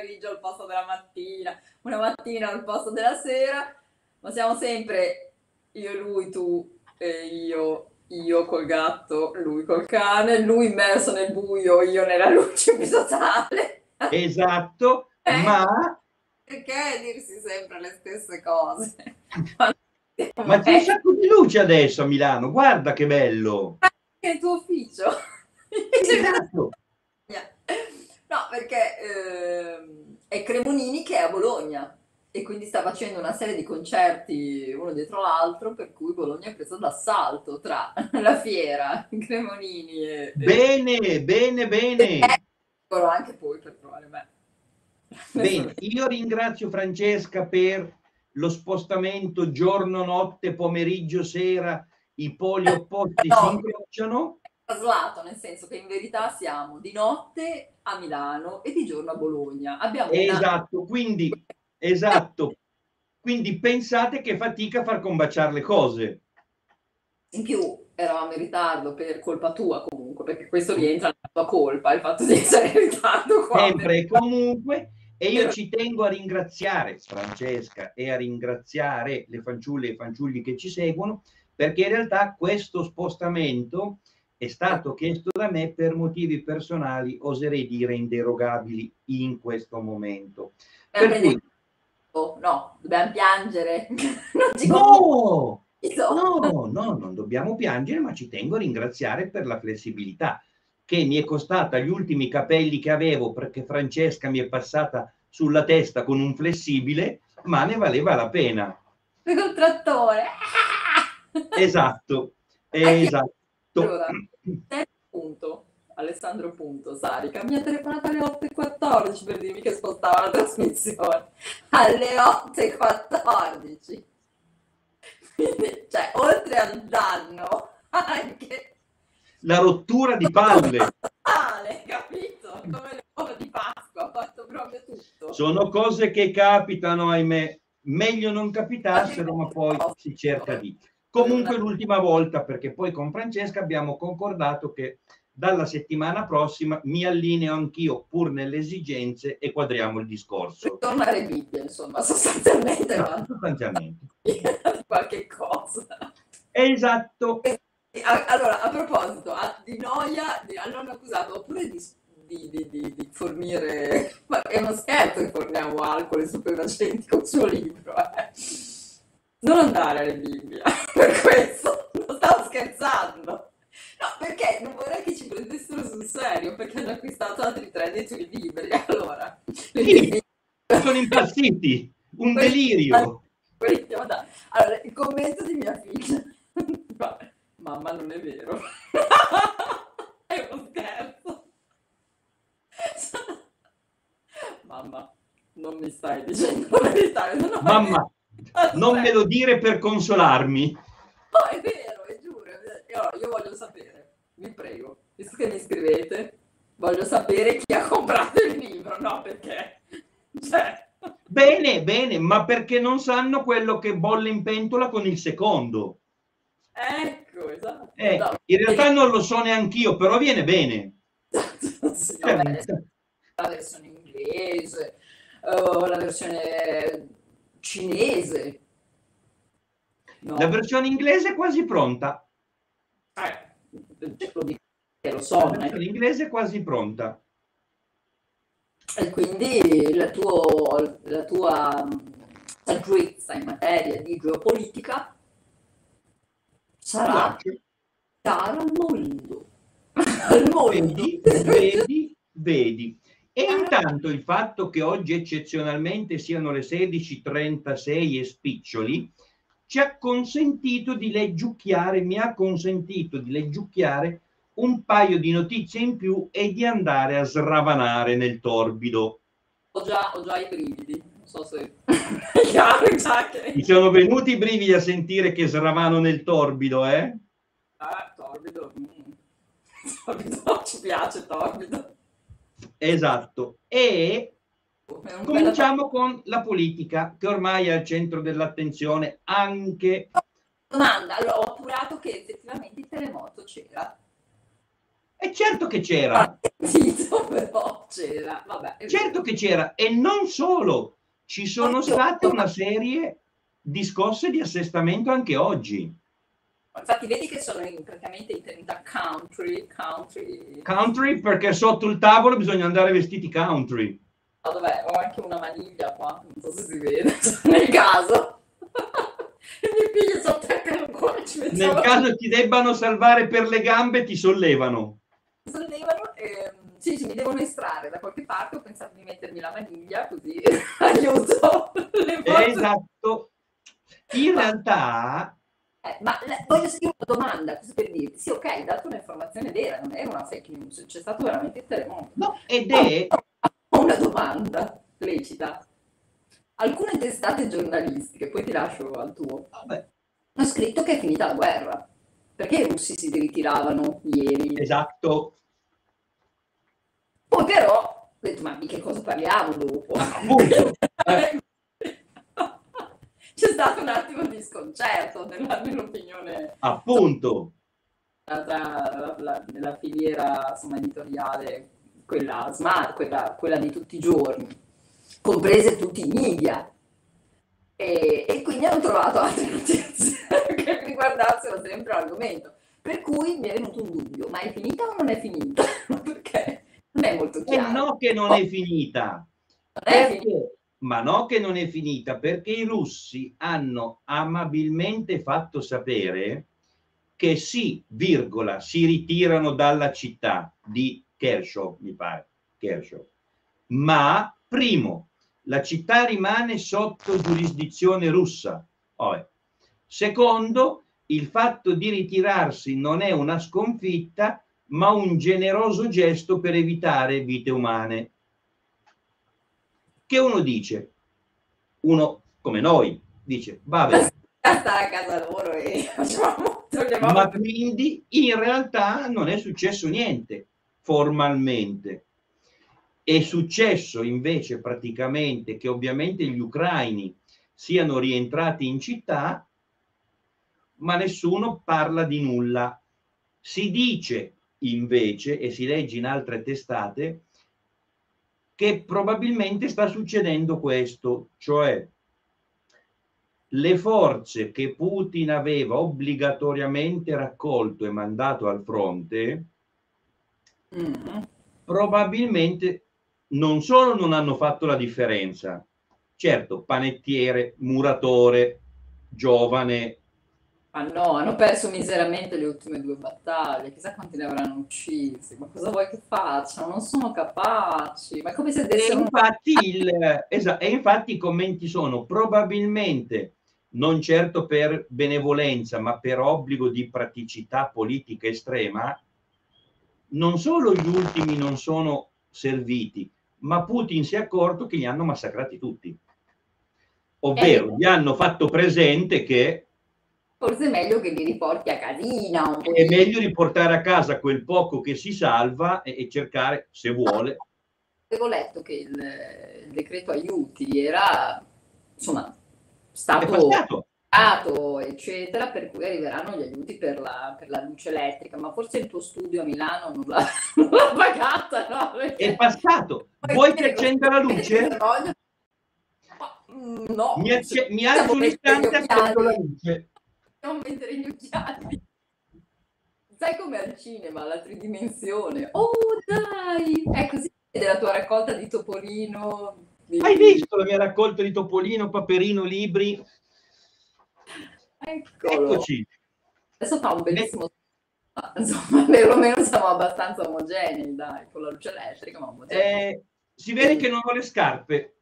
Pomeriggio al posto della mattina, una mattina al posto della sera, ma siamo sempre io lui, tu e io, io col gatto, lui col cane, lui immerso nel buio, io nella luce totale. Esatto, eh, ma... Perché dirsi sempre le stesse cose? Ma c'è un sacco di luce adesso a Milano, guarda che bello! È il tuo ufficio. Esatto. No, perché eh, è Cremonini che è a Bologna e quindi sta facendo una serie di concerti uno dietro l'altro, per cui Bologna è preso d'assalto tra la fiera, Cremonini e... Bene, bene, bene! E anche poi per trovare me. Bene, io ringrazio Francesca per lo spostamento giorno, notte, pomeriggio, sera, i poli opposti no, si incrociano. Traslato, nel senso che in verità siamo di notte a Milano e di giorno a Bologna. Abbiamo esatto, una... quindi, esatto. Quindi pensate che fatica a far combaciare le cose. In più eravamo in ritardo per colpa tua comunque, perché questo rientra nella tua colpa, il fatto di essere in ritardo qua. Sempre e comunque e io ci tengo a ringraziare Francesca e a ringraziare le fanciulle e i fanciulli che ci seguono, perché in realtà questo spostamento è stato chiesto da me per motivi personali, oserei dire inderogabili in questo momento. Per cui... No, dobbiamo piangere. no, no, no, non dobbiamo piangere, ma ci tengo a ringraziare per la flessibilità che mi è costata gli ultimi capelli che avevo perché Francesca mi è passata sulla testa con un flessibile, ma ne valeva la pena. Col trattore. Esatto, esatto. Allora, punto. Alessandro Punto, Sarica, mi ha telefonato alle 8.14 per dirmi che spostava la trasmissione. Alle 8.14. Quindi, cioè, oltre al danno, anche la rottura di palle. Palle, capito? Come le uova di Pasqua, ha fatto proprio tutto. Sono cose che capitano, ahimè. Meglio non capitassero, ma poi si cerca di. Comunque l'ultima volta, perché poi con Francesca abbiamo concordato che dalla settimana prossima mi allineo anch'io, pur nelle esigenze, e quadriamo il discorso. Tornare Bibbia, insomma, sostanzialmente. No, sostanzialmente. Qualche cosa. Esatto. Allora, a proposito, di noia, di, hanno accusato oppure di, di, di, di, fornire, ma è uno scherzo che forniamo alcol e con il suo libro, eh. Non andare alle Bibbie, per questo, non stavo scherzando. No, perché non vorrei che ci prendessero sul serio, perché hanno acquistato altri tre dei tuoi libri, allora. Sì, sono impazziti, un delirio. Allora, il commento di mia figlia. Mamma, non è vero. è uno scherzo. Mamma, non mi stai dicendo la verità. Non Non me lo dire per consolarmi. No, è vero, è giuro. Io, io voglio sapere, vi prego, visto che mi scrivete, voglio sapere chi ha comprato il libro, no? Perché... Cioè... Bene, bene, ma perché non sanno quello che bolle in pentola con il secondo. Ecco, esatto. Eh, in realtà non lo so neanche io, però viene bene. sì, vabbè, la versione inglese, uh, la versione cinese. No. La versione inglese è quasi pronta. Eh, lo, dico, lo so. La versione inglese è quasi pronta. E quindi la, tuo, la tua saggezza in materia di geopolitica sarà dare al mondo. Al mondo. Vedi, vedi, vedi. E intanto il fatto che oggi eccezionalmente siano le 16.36 e spiccioli ci ha consentito di leggiucchiare, mi ha consentito di leggiucchiare un paio di notizie in più e di andare a sravanare nel torbido. Ho già, ho già i brividi, non so se è chiaro, esatto. Mi sono venuti i brividi a sentire che sravano nel torbido, eh? Ah, torbido. Mm. Torbido, ci piace torbido. Esatto. E cominciamo con la politica, che ormai è al centro dell'attenzione anche... Domanda, allora, ho appurato che effettivamente il terremoto c'era. E certo che c'era. Zitto, però c'era. Vabbè, certo che c'era. E non solo, ci sono state una serie di scosse di assestamento anche oggi. Infatti vedi che sono in, praticamente in tenuta country, country. Country perché sotto il tavolo bisogna andare vestiti country. Ah, dov'è? Ho anche una maniglia qua, non so se si vede, nel caso. I miei figli sono ancora Nel caso ti debbano salvare per le gambe, ti sollevano sollevano e sì, sì, mi devono estrarre da qualche parte, ho pensato di mettermi la maniglia così aiuto le Esatto. In realtà... Eh, ma voglio sentire una domanda, così per dirti, sì ok, hai dato un'informazione vera, non era una fake news, c'è stato veramente il terremoto. No, ed è... Ho una domanda lecita. Alcune testate giornalistiche, poi ti lascio al tuo, Vabbè. hanno scritto che è finita la guerra. Perché i russi si ritiravano ieri? Esatto. Poi però ho detto, ma di che cosa parliamo dopo? Appunto. Eh. C'è stato un attimo di sconcerto nella, nell'opinione. Appunto. Tra la, nella filiera insomma, editoriale, quella smart, quella, quella di tutti i giorni, comprese tutti i media. E, e quindi hanno trovato altre notizie che riguardassero sempre l'argomento. Per cui mi è venuto un dubbio, ma è finita o non è finita? Perché non è molto chiaro. E no che non è finita. Non è finita. Ma no che non è finita, perché i russi hanno amabilmente fatto sapere che sì, virgola, si ritirano dalla città di Kershaw, mi pare, Kershaw. Ma, primo, la città rimane sotto giurisdizione russa. Oh, Secondo, il fatto di ritirarsi non è una sconfitta, ma un generoso gesto per evitare vite umane. Che uno dice, uno come noi, dice, vabbè. Stare a casa loro e facciamo, ma quindi in realtà non è successo niente formalmente. È successo invece praticamente che ovviamente gli ucraini siano rientrati in città ma nessuno parla di nulla. Si dice invece, e si legge in altre testate, che probabilmente sta succedendo questo, cioè le forze che Putin aveva obbligatoriamente raccolto e mandato al fronte, mm. probabilmente non solo non hanno fatto la differenza, certo, panettiere, muratore, giovane, ma no, hanno perso miseramente le ultime due battaglie, chissà quanti ne avranno uccisi, ma cosa vuoi che facciano? Non sono capaci, ma è come se E infatti, il, esatto, e infatti i commenti sono probabilmente, non certo per benevolenza, ma per obbligo di praticità politica estrema, non solo gli ultimi non sono serviti, ma Putin si è accorto che li hanno massacrati tutti. Ovvero, eh, gli hanno fatto presente che forse è meglio che li riporti a casina. È meglio riportare a casa quel poco che si salva e, e cercare, se vuole. Avevo letto che il, il decreto aiuti era, insomma, stato... Passato, eccetera, per cui arriveranno gli aiuti per la, per la, luce elettrica, ma forse il tuo studio a Milano non l'ha, non l'ha pagata, no? Perché... È passato. Vuoi che accenda la luce? Mm, no. Mi, acce- mi alzo un istante e accendo la luce. Non mettere gli occhiali. Sai come al cinema, la tridimensione. Oh dai! È così della tua raccolta di Topolino. Di... Hai visto la mia raccolta di Topolino, Paperino, libri? Eccolo. Eccoci. Adesso fa un bellissimo... Insomma, perlomeno siamo abbastanza omogenei, dai, con la luce elettrica, ma Eh, si vede che non ho le scarpe.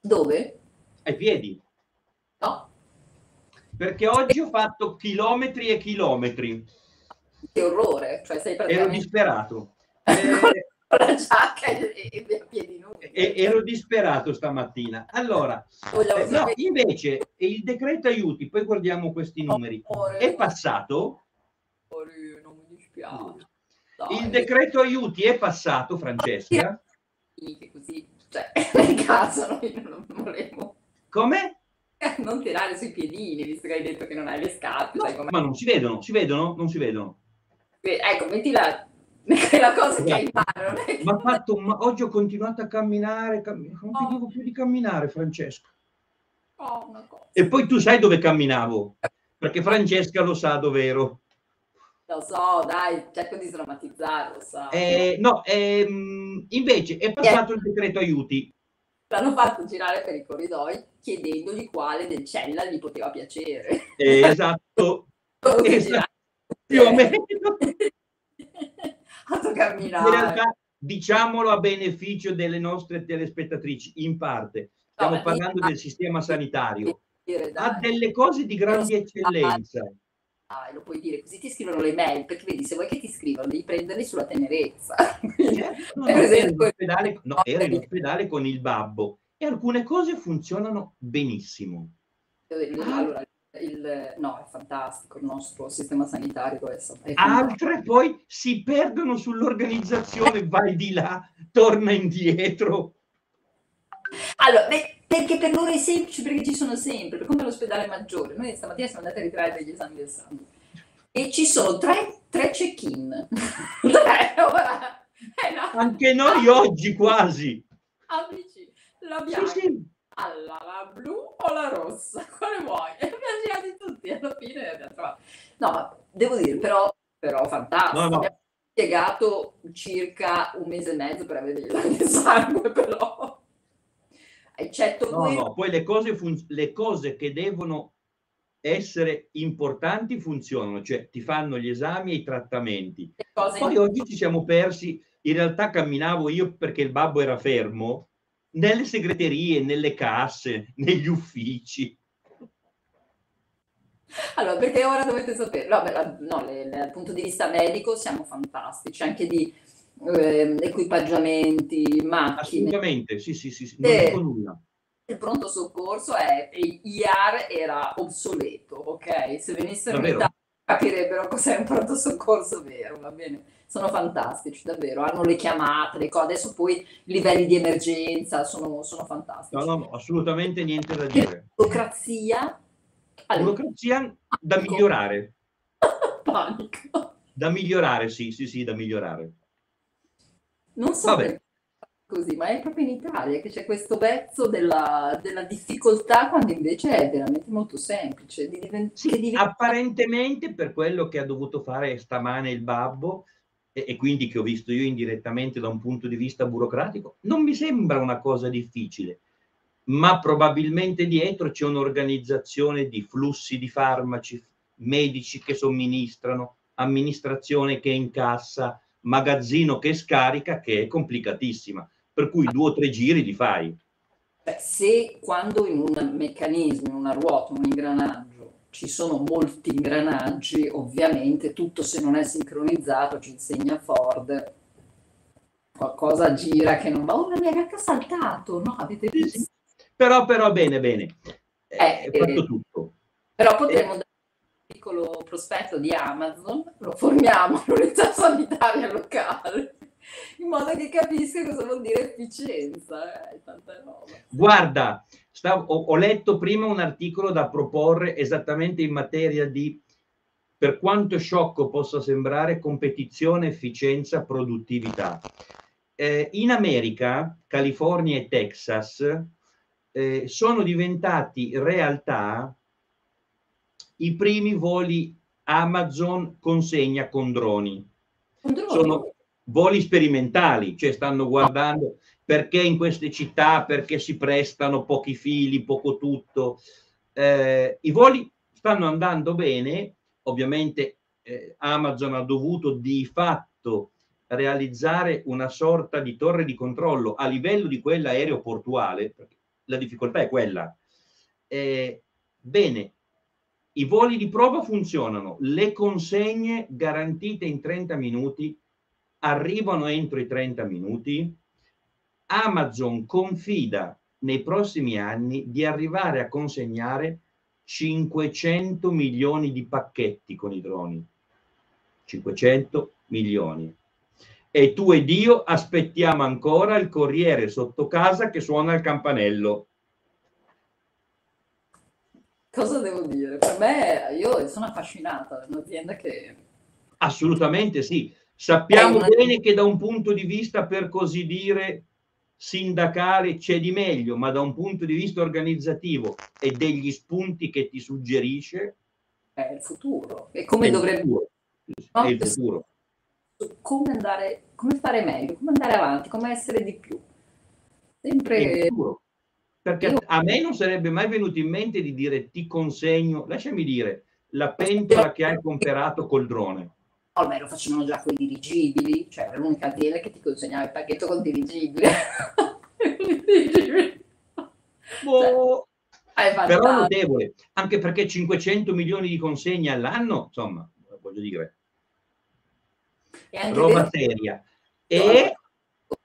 Dove? Ai piedi. No. Perché oggi ho fatto chilometri e chilometri. Che orrore, cioè sei praticamente... Ero disperato. eh, la giacca e, e a piedi nudi. ero disperato stamattina. Allora, eh, no, invece il decreto aiuti, poi guardiamo questi numeri, è passato. Non mi dispiace. Il decreto aiuti è passato, Francesca. Così, cioè, nel caso noi non volevo. Come? Non tirare sui piedini, visto che hai detto che non hai le scarpe. No, ma non si vedono, si vedono? Non si vedono. Ecco, mettila è la cosa che hai in mano. Ma, fatto, ma oggi ho continuato a camminare, cammin- non oh. dico più di camminare, Francesco. Oh, e poi tu sai dove camminavo, perché Francesca lo sa dove ero. Lo so, dai, cerco di sdrammatizzarlo. So. Eh, no, ehm, invece è passato yeah. il decreto aiuti. L'hanno fatto girare per i corridoi chiedendogli quale del cella gli poteva piacere. Eh, esatto. esatto. Più o meno. fatto camminare. In realtà, diciamolo a beneficio delle nostre telespettatrici, in parte, stiamo no, parlando del sistema sanitario, dire, ha delle cose di grande eccellenza. Ah, lo puoi dire, così ti scrivono le mail, perché vedi, se vuoi che ti scrivano, devi prenderli sulla tenerezza. Certo, no, ero, in ospedale, no, ero in ospedale con il babbo e alcune cose funzionano benissimo. Allora, il, no, è fantastico il nostro sistema sanitario. È, è Altre poi si perdono sull'organizzazione, vai di là, torna indietro. Allora, beh, perché per loro è semplice, perché ci sono sempre, come l'ospedale maggiore. Noi stamattina siamo andati a ritirare degli esami del sangue e ci sono tre, tre check-in. eh, no. Anche noi oggi quasi. Amici, l'abbiamo. Sì, sì alla, la blu o la rossa? Quale vuoi? E abbiamo girati tutti, alla fine abbiamo trovato. No, devo dire, però, però fantastico. No, no. Abbiamo spiegato circa un mese e mezzo per avere degli esami di sangue, però. Eccetto no, quello... no, poi le cose, fun- le cose che devono essere importanti funzionano, cioè ti fanno gli esami e i trattamenti. Poi oggi ci siamo persi, in realtà camminavo io perché il babbo era fermo nelle segreterie, nelle casse, negli uffici. Allora, perché ora dovete sapere, no, beh, no le, dal punto di vista medico siamo fantastici, anche di eh, equipaggiamenti, macchine. Assolutamente, sì, sì, sì, non dico nulla. Il pronto soccorso è, IAR era obsoleto, ok? Se venissero in Italia capirebbero cos'è un pronto soccorso vero, va bene? sono fantastici, davvero, hanno le chiamate, le cose, adesso poi i livelli di emergenza sono, sono fantastici. No, no, assolutamente niente da dire. Burocrazia. Allora, burocrazia da migliorare. Panico. Da migliorare, sì, sì, sì, da migliorare. Non so Vabbè. così, ma è proprio in Italia che c'è questo vezzo della, della difficoltà quando invece è veramente molto semplice. Di divent- sì, diventa... Apparentemente per quello che ha dovuto fare stamane il babbo, e, e quindi che ho visto io indirettamente da un punto di vista burocratico, non mi sembra una cosa difficile, ma probabilmente dietro c'è un'organizzazione di flussi di farmaci, medici che somministrano, amministrazione che incassa, magazzino che scarica, che è complicatissima, per cui due o tre giri li fai. Se quando in un meccanismo, in una ruota, un ingranaggio, ci sono molti ingranaggi, ovviamente tutto se non è sincronizzato, ci insegna Ford, qualcosa gira che non va, oh cacca ha saltato, no? Avete visto? Però, però, bene, bene, eh, è fatto tutto. Però potremmo eh. Piccolo prospetto di Amazon, lo formiamo all'unità sanitaria locale, in modo che capisca cosa vuol dire efficienza, eh, Guarda, Stavo, ho, ho letto prima un articolo da proporre esattamente in materia di per quanto sciocco possa sembrare, competizione, efficienza, produttività. Eh, in America, California e Texas eh, sono diventati realtà i primi voli Amazon consegna con droni. Sono voli sperimentali, cioè stanno guardando perché in queste città, perché si prestano pochi fili, poco tutto. Eh, I voli stanno andando bene, ovviamente eh, Amazon ha dovuto di fatto realizzare una sorta di torre di controllo a livello di quella aeroportuale, la difficoltà è quella. Eh, bene, i voli di prova funzionano, le consegne garantite in 30 minuti arrivano entro i 30 minuti. Amazon confida nei prossimi anni di arrivare a consegnare 500 milioni di pacchetti con i droni. 500 milioni. E tu ed io aspettiamo ancora il corriere sotto casa che suona il campanello. Cosa devo dire? Per me, io sono affascinata, è un'azienda che... Assolutamente sì. Sappiamo una... bene che da un punto di vista, per così dire, sindacale c'è di meglio, ma da un punto di vista organizzativo e degli spunti che ti suggerisce è il futuro. E come dovrebbe futuro. È il futuro. Come andare, come fare meglio, come andare avanti, come essere di più. Sempre perché Io... a me non sarebbe mai venuto in mente di dire ti consegno, lasciami dire, la pentola che hai comprato col drone ormai lo facevano già con i dirigibili, cioè era l'unica azienda che ti consegnava il pacchetto con dirigibile. boh. cioè, però notevole, anche perché 500 milioni di consegne all'anno, insomma, voglio dire, roba seria. E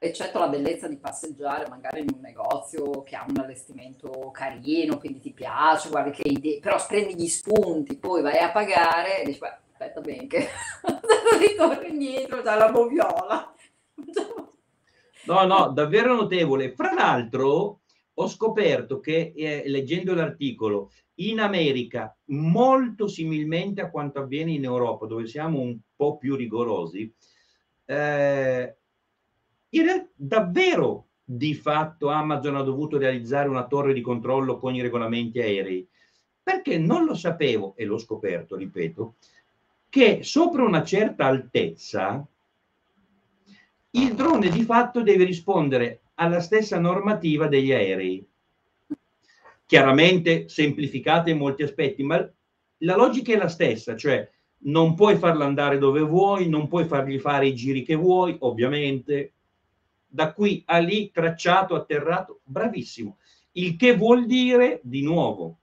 eccetto la bellezza di passeggiare magari in un negozio che ha un allestimento carino, quindi ti piace, guardi che idee, però prendi gli spunti, poi vai a pagare e dici, beh, aspetta bene che ritorno indietro dalla moviola. no, no, davvero notevole. Fra l'altro ho scoperto che, eh, leggendo l'articolo, in America, molto similmente a quanto avviene in Europa, dove siamo un po' più rigorosi, eh, in realtà, davvero di fatto Amazon ha dovuto realizzare una torre di controllo con i regolamenti aerei, perché non lo sapevo e l'ho scoperto, ripeto, che sopra una certa altezza il drone di fatto deve rispondere alla stessa normativa degli aerei. Chiaramente semplificata in molti aspetti, ma la logica è la stessa, cioè non puoi farlo andare dove vuoi, non puoi fargli fare i giri che vuoi, ovviamente. Da qui a lì, tracciato, atterrato, bravissimo. Il che vuol dire, di nuovo,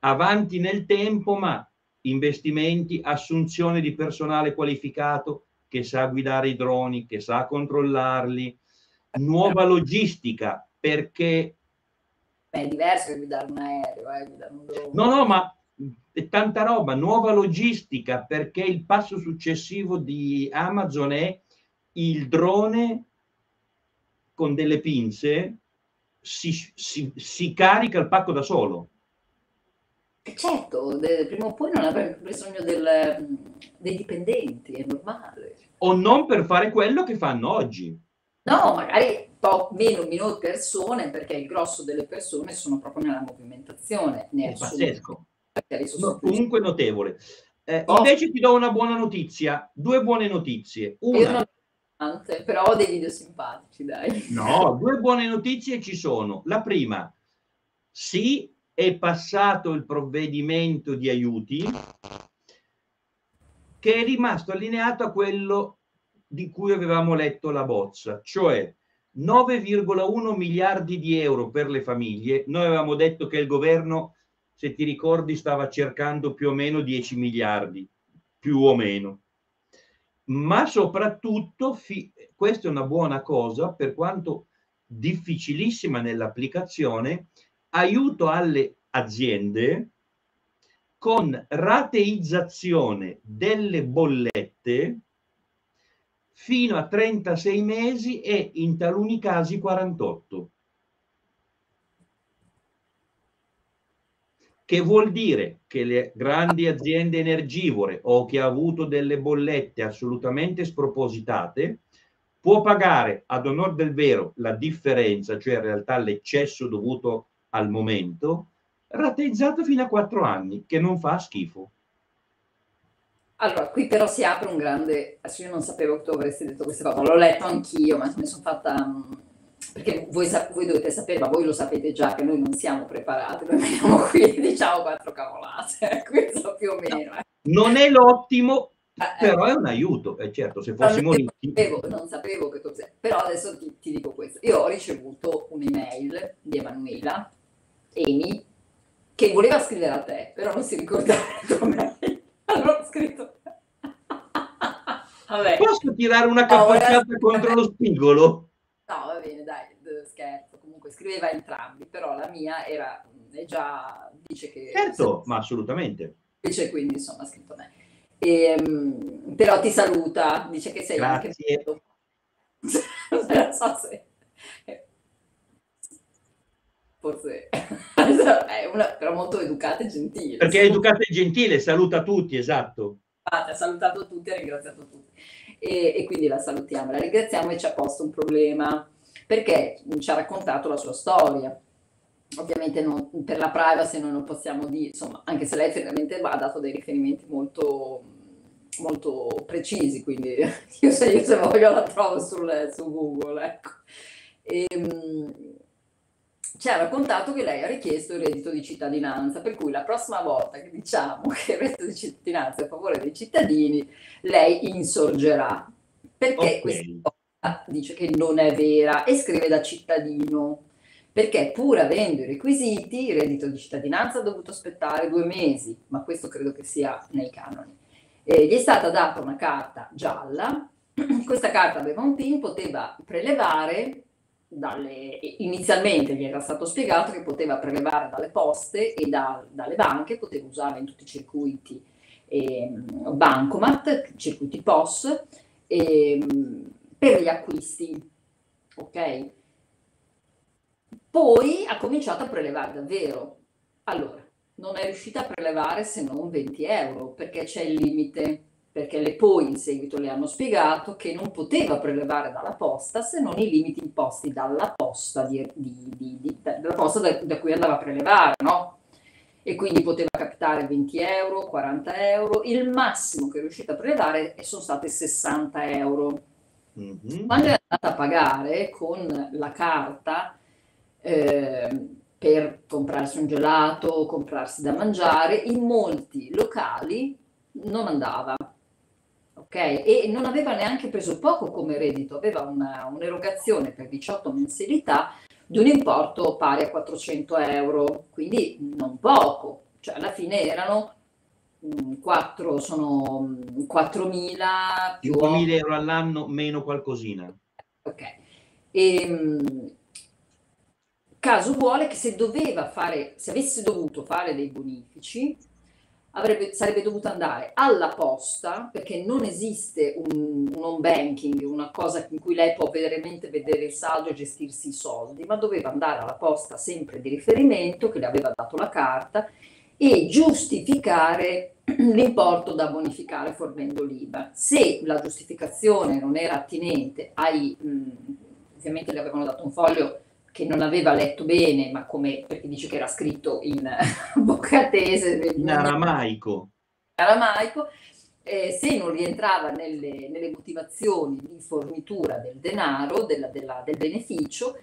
avanti nel tempo, ma investimenti, assunzione di personale qualificato che sa guidare i droni, che sa controllarli, nuova logistica perché... Beh, è diverso guidare un aereo, eh, guidare un drone. No, no, ma è tanta roba, nuova logistica perché il passo successivo di Amazon è il drone con delle pinze si, si, si carica il pacco da solo certo, de, prima o poi non avrebbe bisogno del, dei dipendenti, è normale. O non per fare quello che fanno oggi. No, magari po- meno, meno persone, perché il grosso delle persone sono proprio nella movimentazione. È pazzesco. No, comunque notevole. Eh, oh. Invece ti do una buona notizia, due buone notizie. Una... Però ho dei video simpatici, dai. No, due buone notizie ci sono. La prima, sì, è passato il provvedimento di aiuti che è rimasto allineato a quello di cui avevamo letto la bozza, cioè 9,1 miliardi di euro per le famiglie. Noi avevamo detto che il governo, se ti ricordi, stava cercando più o meno 10 miliardi, più o meno. Ma soprattutto, questa è una buona cosa, per quanto difficilissima nell'applicazione, aiuto alle aziende con rateizzazione delle bollette fino a 36 mesi e in taluni casi 48. Che vuol dire che le grandi aziende energivore o chi ha avuto delle bollette assolutamente spropositate può pagare ad onor del vero la differenza, cioè in realtà l'eccesso dovuto al momento, rateizzato fino a quattro anni, che non fa schifo. Allora, qui però si apre un grande... Io non sapevo che tu avresti detto queste cose, l'ho letto anch'io, ma mi sono fatta mm, perché voi, voi, dovete sapere, ma voi lo sapete già, che noi non siamo preparati, noi veniamo qui e diciamo quattro cavolate, questo più o meno. Eh. Non è l'ottimo, eh, eh. però è un aiuto, è certo, se fossimo non sapevo, non sapevo che cos'è, però adesso ti, ti, dico questo. Io ho ricevuto un'email di Emanuela, Amy, che voleva scrivere a te, però non si ricordava la tua mail. Allora ho scritto... Vabbè. Posso tirare una capacciata no, contro lo spigolo? No, va bene, dai, scherzo, comunque scriveva entrambi, però la mia era, è già, dice che... Certo, ma assolutamente. Dice quindi, insomma, ha scritto me. E, ehm, però ti saluta, dice che sei Grazie. anche... non so se... Forse è una, però molto educata e gentile. Perché è educata e gentile, saluta tutti, esatto. Ah, ha salutato tutti, ha ringraziato tutti. E, e, quindi la salutiamo, la ringraziamo e ci ha posto un problema perché ci ha raccontato la sua storia. Ovviamente non, per la privacy noi non possiamo dire, insomma, anche se lei effettivamente ha dato dei riferimenti molto, molto precisi, quindi io se, io se voglio la trovo sul, su Google. Ecco. E, ehm, ci ha raccontato che lei ha richiesto il reddito di cittadinanza, per cui la prossima volta che diciamo che il reddito di cittadinanza è a favore dei cittadini, lei insorgerà. Perché okay. questa dice che non è vera e scrive da cittadino, perché pur avendo i requisiti, il reddito di cittadinanza ha dovuto aspettare due mesi, ma questo credo che sia nei canoni. E gli è stata data una carta gialla, questa carta aveva un PIN, poteva prelevare dalle, inizialmente gli era stato spiegato che poteva prelevare dalle poste e da, dalle banche, poteva usare in tutti i circuiti eh, bancomat, circuiti POS, e, per gli acquisti, ok? Poi ha cominciato a prelevare davvero. Allora, non è riuscita a prelevare se non 20 euro perché c'è il limite, perché le poi in seguito le hanno spiegato che non poteva prelevare dalla posta se non i limiti imposti dalla posta, di, di, di, dalla posta da, da, cui andava a prelevare, no? E quindi poteva capitare 20 euro, 40 euro, il massimo che è riuscita a prelevare sono state 60 euro Mm-hmm. Quando è andata a pagare con la carta eh, per comprarsi un gelato, comprarsi da mangiare, in molti locali non andava. Ok? E non aveva neanche preso poco come reddito, aveva una, un'erogazione per 18 mensilità di un importo pari a 400 euro, quindi non poco, cioè alla fine erano 4 sono 4.000 più 5.000 euro all'anno meno qualcosina. Ok. E, ehm, caso vuole che se doveva fare, se avesse dovuto fare dei bonifici, avrebbe, sarebbe dovuto andare alla posta perché non esiste un, un home banking, una cosa in cui lei può veramente vedere il saldo e gestirsi i soldi, ma doveva andare alla posta sempre di riferimento che le aveva dato la carta e giustificare l'importo da bonificare fornendo l'IVA. Se la giustificazione non era attinente ai, mh, ovviamente le avevano dato un foglio che non aveva letto bene, ma come perché dice che era scritto in boccatese, in aramaico. aramaico eh, se non rientrava nelle, nelle, motivazioni di fornitura del denaro, della, della, del beneficio,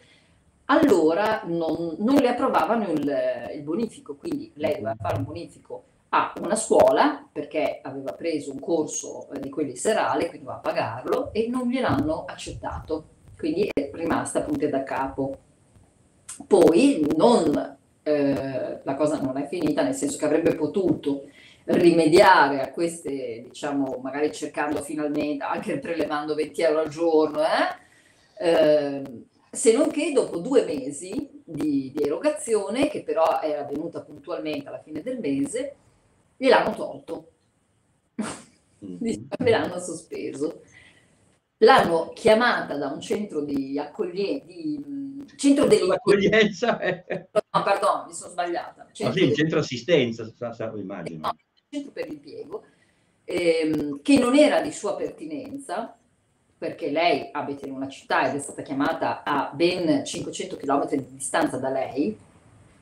allora non, non le approvavano il, il, bonifico, quindi lei doveva fare un bonifico a una scuola perché aveva preso un corso di quelli serali, quindi doveva pagarlo e non gliel'hanno accettato, quindi è rimasta punta da capo. Poi non, eh, la cosa non è finita, nel senso che avrebbe potuto rimediare a queste, diciamo, magari cercando finalmente, anche prelevando 20 euro al giorno, eh, eh, se non che dopo due mesi di, di, erogazione, che però era venuta puntualmente alla fine del mese, gliel'hanno tolto, mm-hmm. me l'hanno sospeso. L'hanno chiamata da un centro di accoglienza, Centro dell'accoglienza. No, perdono, mi sono sbagliata. Centro sì, il centro assistenza, immagino. No, centro per l'impiego, ehm, che non era di sua pertinenza, perché lei abita in una città ed è stata chiamata a ben 500 km di distanza da lei,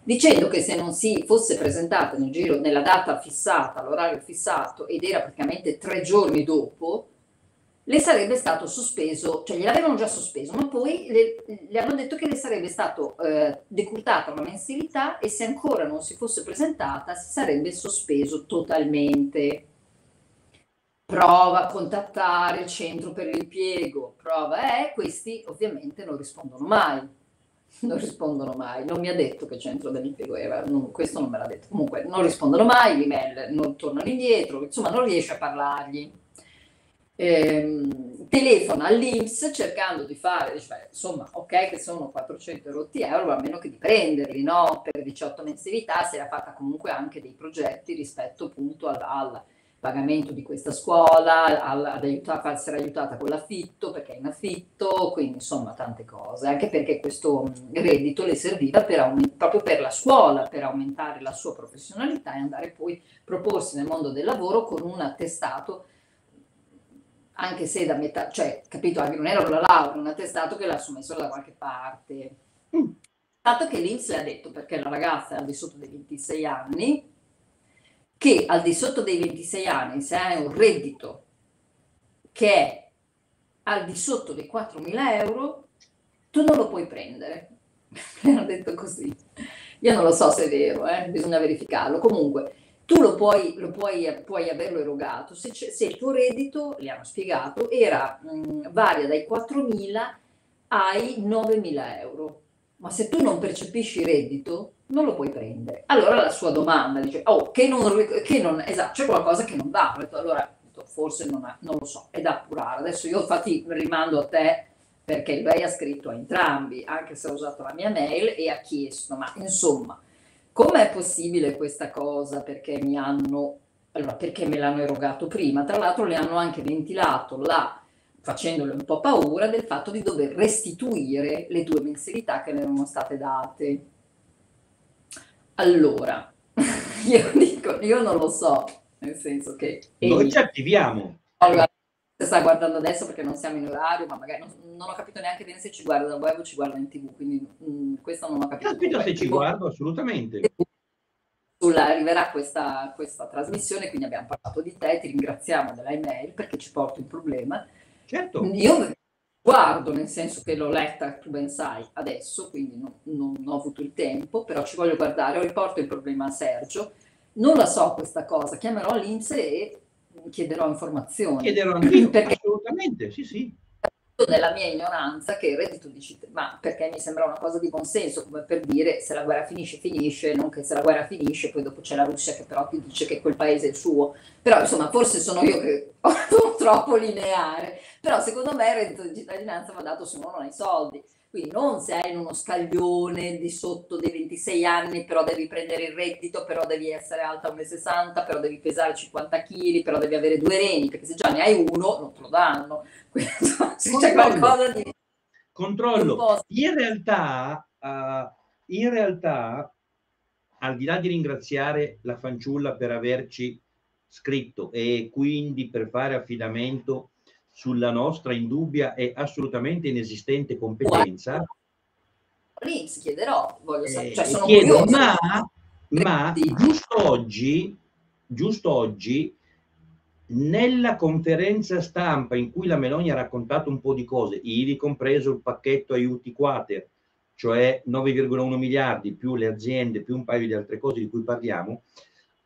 dicendo che se non si fosse presentata nel giro, nella data fissata, l'orario fissato, ed era praticamente tre giorni dopo, le sarebbe stato sospeso, cioè gliel'avevano già sospeso, ma poi le, le hanno detto che le sarebbe stato eh, decurtata una mensilità e se ancora non si fosse presentata si sarebbe sospeso totalmente. Prova a contattare il centro per l'impiego, prova è, questi ovviamente non rispondono mai. Non rispondono mai, non mi ha detto che centro dell'impiego era, non, questo non me l'ha detto. Comunque non rispondono mai, l'email non tornano indietro, insomma non riesce a parlargli ehm, telefona all'Inps cercando di fare, dice, insomma, ok che sono 400 rotti euro, ma almeno che di prenderli, no? Per 18 mensilità si era fatta comunque anche dei progetti rispetto appunto al, al pagamento di questa scuola, al, ad aiutare, a essere aiutata con l'affitto, perché è in affitto, quindi insomma tante cose, anche perché questo reddito le serviva per proprio per la scuola, per aumentare la sua professionalità e andare poi a proporsi nel mondo del lavoro con un attestato anche se da metà, cioè, capito, anche non era una laurea, un attestato che l'ha sommesso da qualche parte. Mm. Fatto che l'Inps le ha detto, perché la ragazza è al di sotto dei 26 anni, che al di sotto dei 26 anni, se hai un reddito che è al di sotto dei 4.000 euro, tu non lo puoi prendere. Mi hanno detto così. Io non lo so se è vero, eh? bisogna verificarlo. Comunque, tu lo puoi, lo puoi, puoi averlo erogato se, se, il tuo reddito, le hanno spiegato, era mh, varia dai 4.000 ai 9.000 euro. Ma se tu non percepisci reddito, non lo puoi prendere. Allora la sua domanda dice, oh, che non, che non esatto, c'è qualcosa che non va. Allora, forse non, ha, non lo so, è da appurare. Adesso io infatti rimando a te perché lei ha scritto a entrambi, anche se ha usato la mia mail e ha chiesto, ma insomma, Com'è possibile questa cosa? Perché mi hanno, allora, perché me l'hanno erogato prima? Tra l'altro le hanno anche ventilato là, facendole un po' paura del fatto di dover restituire le due mensilità che le erano state date. Allora, io dico, io non lo so, nel senso che... Noi ci attiviamo. Allora, sta guardando adesso perché non siamo in orario, ma magari non, non ho capito neanche bene se ci guarda da web o ci guarda in tv, quindi mh, mm, questo non ho capito. Capito se ci guardo, assolutamente. Sulla, arriverà questa, questa, trasmissione, quindi abbiamo parlato di te, ti ringraziamo della email perché ci porti un problema. Certo. Io guardo, nel senso che l'ho letta, tu ben sai, adesso, quindi non, non ho avuto il tempo, però ci voglio guardare, riporto il problema a Sergio. Non la so questa cosa, chiamerò l'Inps e chiederò informazioni. Chiederò anche perché assolutamente, sì, sì. Nella mia ignoranza, che il reddito di cittadinanza, ma perché mi sembra una cosa di buonsenso, come per dire se la guerra finisce, finisce, non che se la guerra finisce, poi dopo c'è la Russia che però ti dice che quel paese è il suo. Però insomma, forse sono io che ho troppo lineare, però secondo me il reddito di cittadinanza va dato se uno non ha i soldi quindi non se sei in uno scaglione di sotto dei 26 anni, però devi prendere il reddito, però devi essere alta 1,60, però devi pesare 50 kg, però devi avere due reni, perché se già ne hai uno non te lo danno. Quindi, se c'è qualcosa di... Controllo. In realtà, uh, in realtà, al di là di ringraziare la fanciulla per averci scritto e quindi per fare affidamento sulla nostra indubbia e assolutamente inesistente competenza. L'Inps chiederò, voglio sapere, cioè sono chiedo, ma, ma giusto oggi, giusto oggi, nella conferenza stampa in cui la Meloni ha raccontato un po' di cose, ivi compreso il pacchetto aiuti quater, cioè 9,1 miliardi più le aziende, più un paio di altre cose di cui parliamo,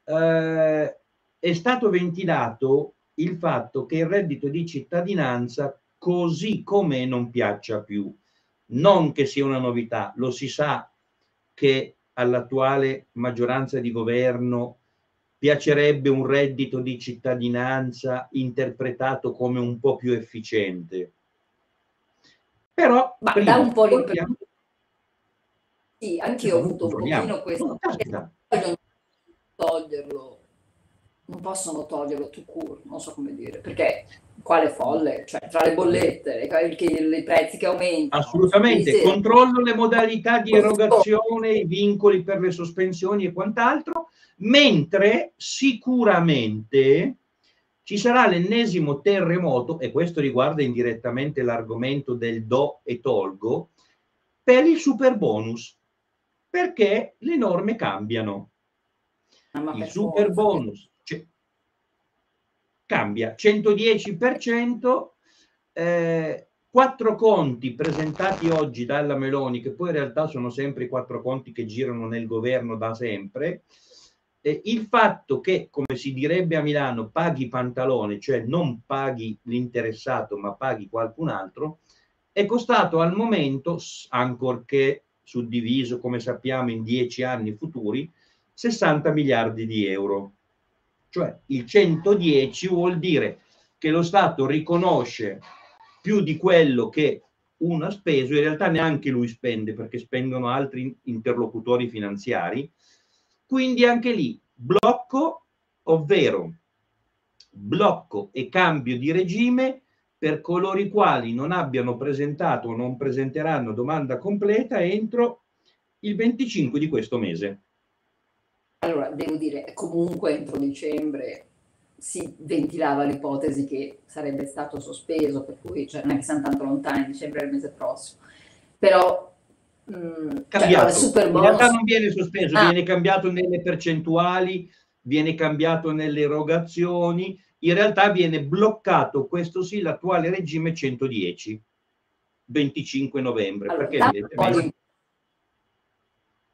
eh, è stato ventilato il fatto che il reddito di cittadinanza così come non piaccia più. Non che sia una novità, lo si sa che all'attuale maggioranza di governo piacerebbe un reddito di cittadinanza interpretato come un po' più efficiente. Però Ma dà un po' l'impressione. Sì, anche io ho avuto un pochino questo. Voglio toglierlo non possono toglierlo to cure, non so come dire, perché quale folle, cioè tra le bollette, i prezzi che aumentano. Assolutamente, se... controllo le modalità di erogazione, i vincoli per le sospensioni e quant'altro, mentre sicuramente ci sarà l'ennesimo terremoto, e questo riguarda indirettamente l'argomento del do e tolgo, per il super bonus, perché le norme cambiano. il super bonus cambia 110%, eh, quattro conti presentati oggi dalla Meloni, che poi in realtà sono sempre i quattro conti che girano nel governo da sempre, eh, il fatto che, come si direbbe a Milano, paghi pantalone, cioè non paghi l'interessato ma paghi qualcun altro, è costato al momento, ancorché suddiviso come sappiamo in dieci anni futuri, 60 miliardi di euro. Cioè il 110 vuol dire che lo Stato riconosce più di quello che uno ha speso, in realtà neanche lui spende perché spendono altri interlocutori finanziari, quindi anche lì blocco, ovvero blocco e cambio di regime per coloro i quali non abbiano presentato o non presenteranno domanda completa entro il 25 di questo mese. Allora, devo dire, comunque entro dicembre si ventilava l'ipotesi che sarebbe stato sospeso, per cui cioè, non è che siamo tanto lontani, dicembre è il mese prossimo. Però mh, cioè, cambiato. Cioè, bonus... In realtà non viene sospeso, ah. viene cambiato nelle percentuali, viene cambiato nelle erogazioni, in realtà viene bloccato, questo sì, l'attuale regime 110, 25 novembre. Allora, perché evidentemente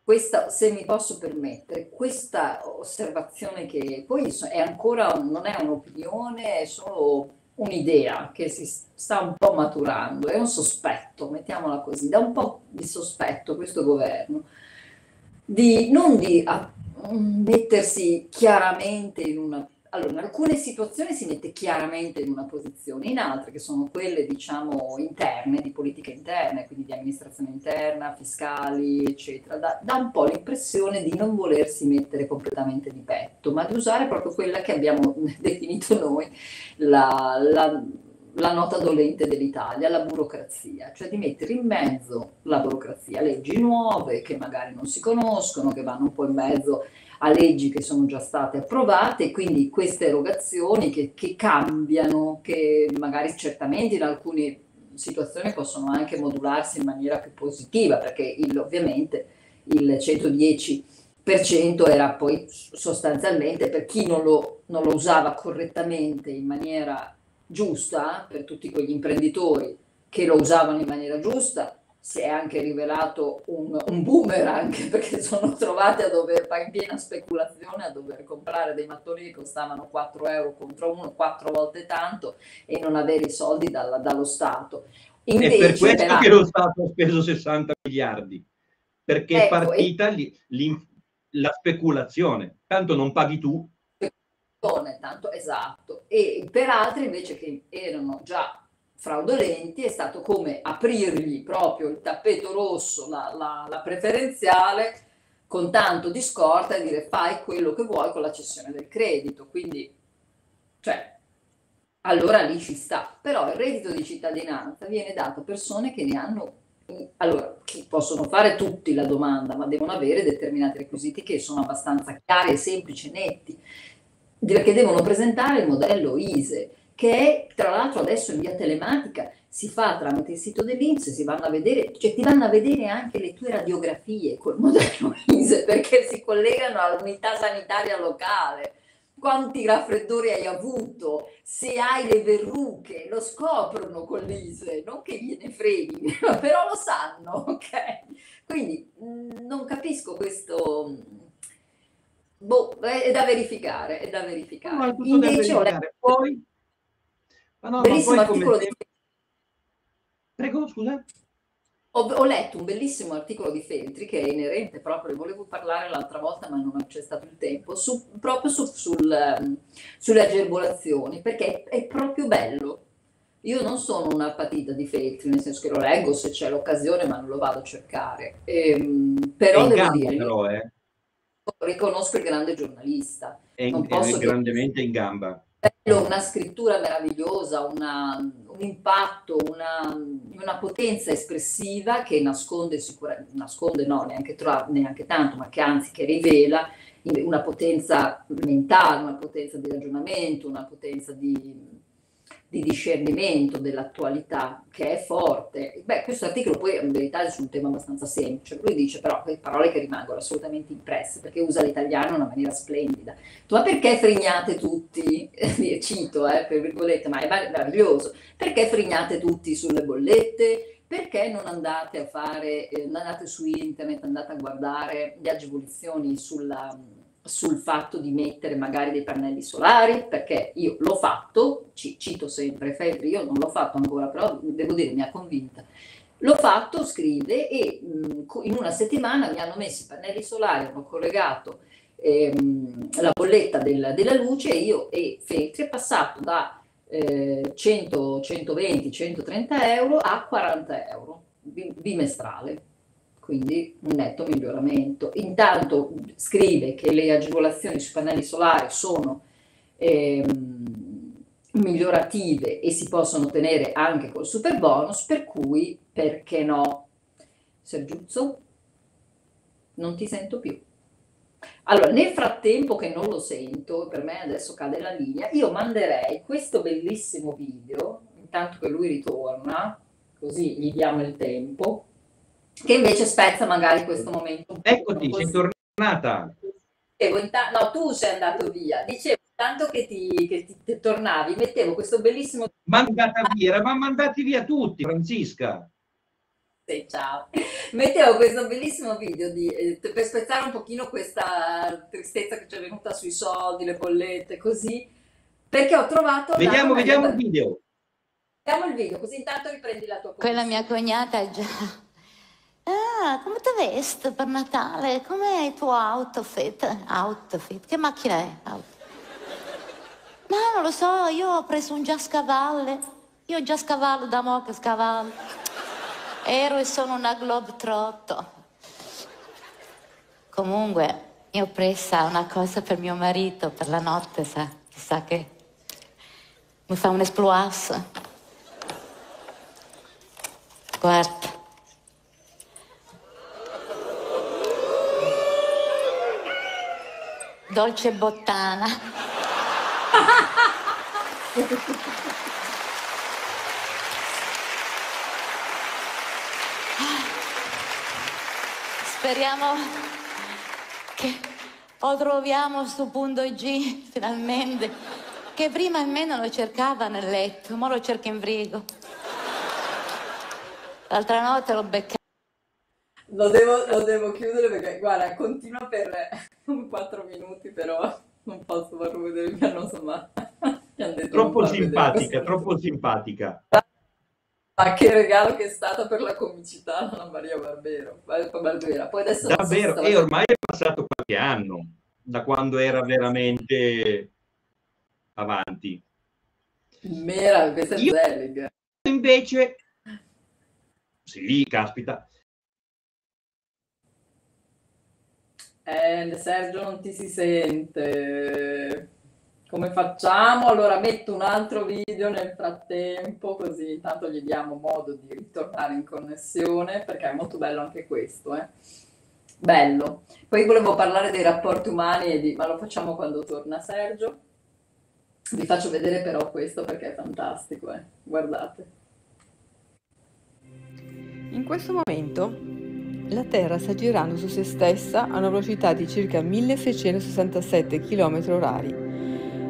questa, se mi posso permettere, questa osservazione che poi è ancora, non è un'opinione, è solo un'idea che si sta un po' maturando, è un sospetto, mettiamola così, da un po' di sospetto questo governo, di non di a, mettersi chiaramente in una allora, in alcune situazioni si mette chiaramente in una posizione, in altre, che sono quelle, diciamo, interne, di politica interna, quindi di amministrazione interna, fiscali, eccetera, dà, dà un po' l'impressione di non volersi mettere completamente di petto, ma di usare proprio quella che abbiamo definito noi la, la, la nota dolente dell'Italia, la burocrazia, cioè di mettere in mezzo la burocrazia, leggi nuove che magari non si conoscono, che vanno un po' in mezzo a leggi che sono già state approvate, quindi queste erogazioni che, che cambiano, che magari certamente in alcune situazioni possono anche modularsi in maniera più positiva, perché il, ovviamente il 110% era poi sostanzialmente per chi non lo, non lo usava correttamente in maniera giusta, per tutti quegli imprenditori che lo usavano in maniera giusta, si è anche rivelato un, un boomerang perché sono trovati a dover fare in piena speculazione a dover comprare dei mattoni che costavano 4 euro contro uno, 4 volte tanto e non avere i soldi dalla, dallo Stato. Invece, è per questo per che lo Stato ha speso 60 miliardi, perché ecco, è partita e... la speculazione. Tanto non paghi tu. Tanto, esatto. E per altri invece che erano già fraudolenti è stato come aprirgli proprio il tappeto rosso, la, la, la preferenziale, con tanto di scorta e dire fai quello che vuoi con la cessione del credito. Quindi, cioè, allora lì ci sta. Però il reddito di cittadinanza viene dato a persone che ne hanno allora, possono fare tutti la domanda, ma devono avere determinati requisiti che sono abbastanza chiari, semplici, netti, perché devono presentare il modello ISE che tra l'altro adesso in via telematica, si fa tramite il sito dell'Inps, si vanno a vedere, cioè ti vanno a vedere anche le tue radiografie col modello ISE perché si collegano all'unità sanitaria locale. Quanti raffreddori hai avuto, se hai le verruche, lo scoprono con l'ISE, non che gliene freghi, però lo sanno, ok? Quindi mm, non capisco questo, boh, è da verificare, è da verificare. No, Invece da verificare. Poi ma no, bellissimo ma articolo come... di... Prego, scusa. Ho, ho, letto un bellissimo articolo di Feltri che è inerente proprio, ne volevo parlare l'altra volta ma non c'è stato il tempo, su, proprio su, sul, um, sulle agevolazioni, perché è, è, proprio bello. Io non sono una patita di Feltri, nel senso che lo leggo se c'è l'occasione, ma non lo vado a cercare. Ehm, però devo dire, però, eh. riconosco il grande giornalista è, è grandemente in gamba una scrittura meravigliosa, una, un impatto, una, una, potenza espressiva che nasconde sicuramente, nasconde no, neanche, troppo, neanche tanto, ma che anzi che rivela una potenza mentale, una potenza di ragionamento, una potenza di, di discernimento dell'attualità che è forte. Beh, questo articolo poi in verità è su un tema abbastanza semplice. Lui dice però quelle parole che rimangono assolutamente impresse perché usa l'italiano in una maniera splendida. Ma perché frignate tutti? Cito, eh, per virgolette, ma è meraviglioso. Perché frignate tutti sulle bollette? Perché non andate a fare, eh, andate su internet, andate a guardare le agevolazioni sulla sul fatto di mettere magari dei pannelli solari, perché io l'ho fatto, ci, cito sempre Febri, io non l'ho fatto ancora, però devo dire mi ha convinta. L'ho fatto, scrive, e mh, in una settimana mi hanno messo i pannelli solari, hanno collegato ehm, la bolletta del, della luce e io e Feltri è passato da eh, 100, 120, 130 euro a 40 euro bimestrale quindi un netto miglioramento. Intanto scrive che le agevolazioni sui pannelli solari sono ehm, migliorative e si possono ottenere anche col super bonus, per cui perché no? Sergiuzzo, non ti sento più. Allora, nel frattempo che non lo sento, per me adesso cade la linea, io manderei questo bellissimo video, intanto che lui ritorna, così gli diamo il tempo, che invece spezza magari questo momento. Eccoti, sei tornata. no, tu sei andato via. Dicevo, tanto che ti, che ti, ti tornavi, mettevo questo bellissimo... Mandata via, eravamo mandati via tutti, Francisca. Sì, ciao. Mettevo questo bellissimo video di, eh, per spezzare un pochino questa tristezza che ci è venuta sui soldi, le bollette, così, perché ho trovato... Vediamo, vediamo il video. Vediamo il video, così intanto riprendi la tua Quella mia cognata è già Ah, come ti vesti per Natale? Com'è il tuo outfit? Outfit? Che macchina è? Ma non lo so, io ho preso un giascavallo. Io già scavallo da mo' che scavallo. Ero e sono una globetrotto. Comunque, io ho presa una cosa per mio marito, per la notte, sa. Chissà che mi fa un esploas. Guarda. Dolce Bottana. Speriamo che lo troviamo su punto G finalmente. Che prima almeno lo cercava nel letto, ora lo cerca in frigo. L'altra notte l'ho beccato. Lo devo, lo devo chiudere perché, guarda, continua per quattro minuti, però non posso farlo vedere, mi hanno insomma... troppo simpatica, troppo simpatica. Ma che regalo che è stata per la comicità la Maria Barbero, Barbera. Poi adesso Davvero, e ormai è passato qualche anno da quando era veramente avanti. Mera, questa è Zelig. Invece, sì, caspita, Eh, Sergio non ti si sente. Come facciamo? Allora metto un altro video nel frattempo, così intanto gli diamo modo di ritornare in connessione, perché è molto bello anche questo. Eh? Bello. Poi volevo parlare dei rapporti umani, di... ma lo facciamo quando torna Sergio. Vi faccio vedere però questo perché è fantastico, eh? guardate. In questo momento la Terra sta girando su se stessa a una velocità di circa 1667 km/h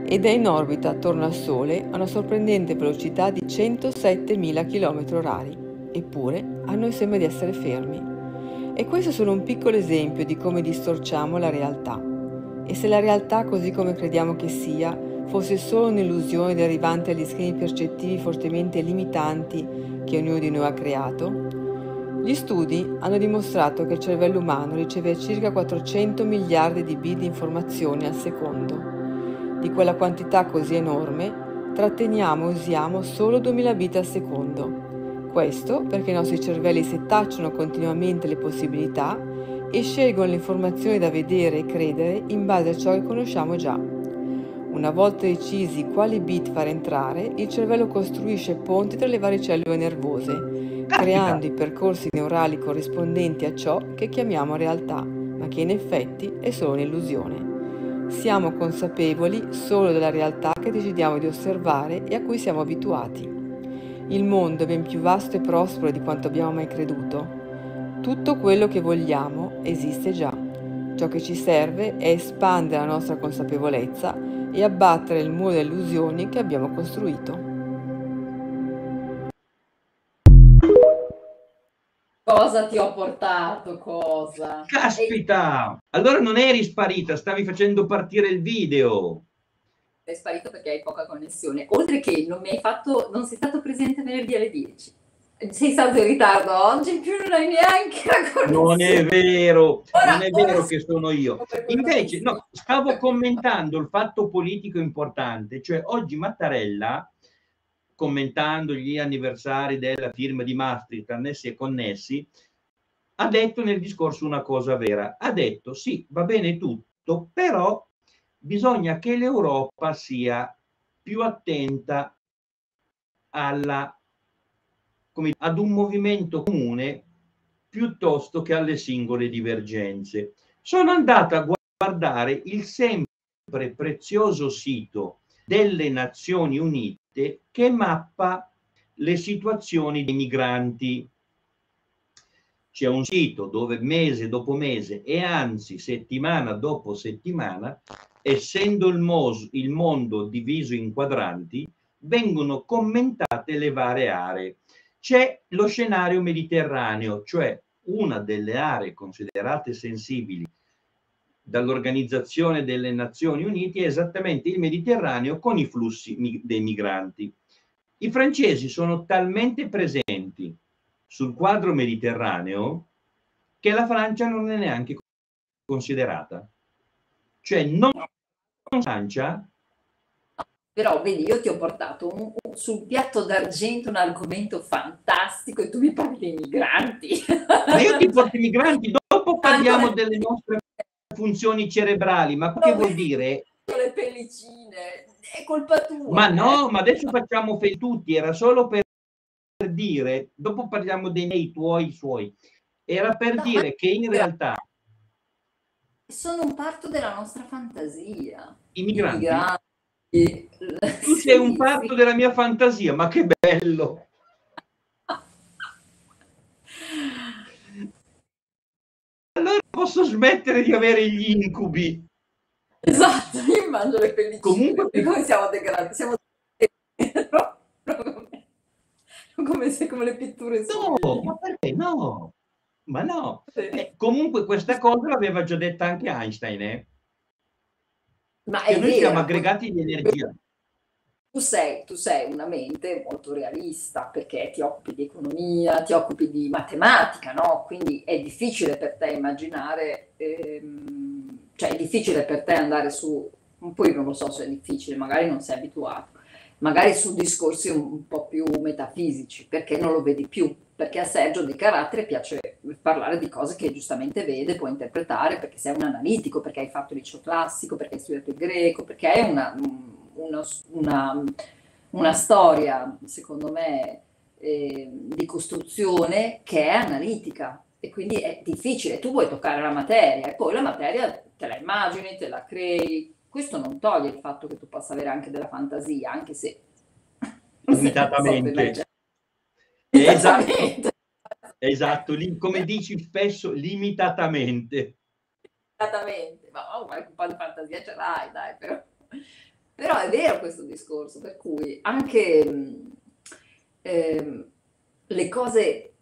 ed è in orbita attorno al Sole a una sorprendente velocità di 107.000 km/h. Eppure a noi sembra di essere fermi. E questo è solo un piccolo esempio di come distorciamo la realtà. E se la realtà, così come crediamo che sia, fosse solo un'illusione derivante dagli schemi percettivi fortemente limitanti che ognuno di noi ha creato, gli studi hanno dimostrato che il cervello umano riceve circa 400 miliardi di bit di informazioni al secondo. Di quella quantità così enorme, tratteniamo e usiamo solo 2000 bit al secondo. Questo perché i nostri cervelli setacciano continuamente le possibilità e scelgono le informazioni da vedere e credere in base a ciò che conosciamo già. Una volta decisi quali bit far entrare, il cervello costruisce ponti tra le varie cellule nervose, creando i percorsi neurali corrispondenti a ciò che chiamiamo realtà, ma che in effetti è solo un'illusione. Siamo consapevoli solo della realtà che decidiamo di osservare e a cui siamo abituati. Il mondo è ben più vasto e prospero di quanto abbiamo mai creduto. Tutto quello che vogliamo esiste già. Ciò che ci serve è espandere la nostra consapevolezza e abbattere il muro delle illusioni che abbiamo costruito. Cosa ti ho portato? Cosa? Caspita! Allora non eri sparita, stavi facendo partire il video. Sei sparito perché hai poca connessione. Oltre che non mi hai fatto, non sei stato presente venerdì alle 10. Sei stato in ritardo oggi, in più non hai neanche la connessione. Non è vero, Ora- non è vero ora- che sono io. Invece, no, stavo commentando il fatto politico importante, cioè oggi Mattarella, commentando gli anniversari della firma di Maastricht, annessi e connessi, ha detto nel discorso una cosa vera. Ha detto sì, va bene tutto, però bisogna che l'Europa sia più attenta alla, come, ad un movimento comune piuttosto che alle singole divergenze. Sono andato a guardare il sempre prezioso sito delle Nazioni Unite che mappa le situazioni dei migranti. C'è un sito dove mese dopo mese e anzi settimana dopo settimana, essendo il, mos- il mondo diviso in quadranti, vengono commentate le varie aree. C'è lo scenario mediterraneo, cioè una delle aree considerate sensibili dall'Organizzazione delle Nazioni Unite è esattamente il Mediterraneo con i flussi mi- dei migranti. I francesi sono talmente presenti sul quadro mediterraneo che la Francia non è neanche considerata. Cioè non Francia Però vedi, io ti ho portato un- un- sul piatto d'argento un argomento fantastico e tu mi parli dei migranti. Ma io ti porto i migranti, dopo parliamo delle nostre funzioni cerebrali, ma che vuol dire? le pellicine, è colpa tua. Ma eh. no, ma adesso facciamo fe tutti, era solo per per dire, dopo parliamo dei miei, tuoi, suoi, era per No, dire che in realtà Sono un parto della nostra fantasia. i I migranti, migranti. tu sei un parto della mia fantasia, ma che bello! Allora posso smettere di avere gli incubi. Esatto, io mangio le pellicine. Comunque- come siamo degradati? Siamo come, come se come le pitture. No, ma perché no? Ma no. Sì. Eh, comunque questa cosa l'aveva già detta anche Einstein, eh? Ma che noi vero, siamo aggregati di energia. Tu sei, tu sei una mente molto realista perché ti occupi di economia, ti occupi di matematica, no? Quindi è difficile per te immaginare, ehm, cioè è difficile per te andare su, poi non lo so se è difficile, magari non sei abituato, magari su discorsi un, un po' più metafisici, perché non lo vedi più, perché a Sergio di carattere piace parlare di cose che giustamente vede, può interpretare, perché sei un analitico, perché hai fatto il liceo classico, perché hai studiato il greco, perché hai una, una, una, una storia, secondo me, eh, di costruzione che è analitica e quindi è difficile. Tu vuoi toccare la materia e poi la materia te la immagini, te la crei. Questo non toglie il fatto che tu possa avere anche della fantasia, anche se Limitatamente. Esatto. Esatto, come dici spesso, limitatamente. Esattamente, ma oh, qualche un po' di fantasia ce l'hai, dai, però. Però è vero questo discorso, per cui anche ehm, le cose,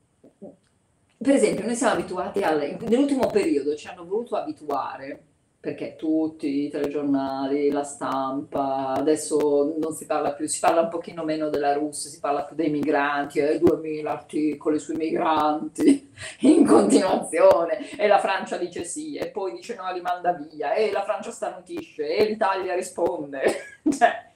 per esempio, noi siamo abituati al, nell'ultimo periodo ci hanno voluto abituare, perché tutti, i telegiornali, la stampa, adesso non si parla più, si parla un pochino meno della Russia, si parla più dei migranti, eh, 2000 articoli sui migranti in continuazione, e la Francia dice sì, e poi dice no, li manda via, e la Francia starnutisce, e l'Italia risponde. cioè,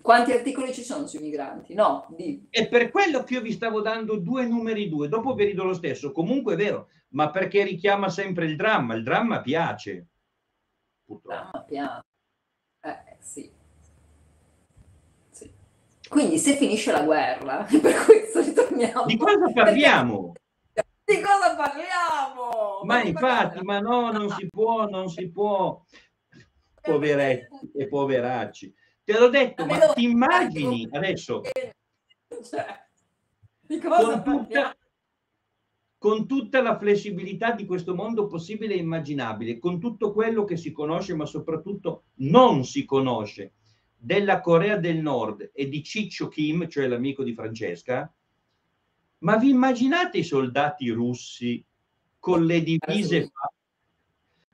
Quanti articoli ci sono sui migranti? No, di... È per quello che io vi stavo dando due numeri due, dopo vi rido lo stesso, comunque è vero, ma perché richiama sempre il dramma, il dramma piace. Purtroppo. Dramma piace. Eh, sì. sì. Quindi se finisce la guerra, per questo ritorniamo... Di cosa parliamo? Di cosa parliamo? Ma, ma infatti, ma no, non si può, non si può. Poveretti e poveracci. Te l'ho detto, ma, ma ti immagini adesso? Cioè, di cosa con tutta, con tutta la flessibilità di questo mondo possibile e immaginabile, con tutto quello che si conosce, ma soprattutto non si conosce della Corea del Nord e di Ciccio Kim, cioè l'amico di Francesca, ma vi immaginate i soldati russi con le divise, fatte,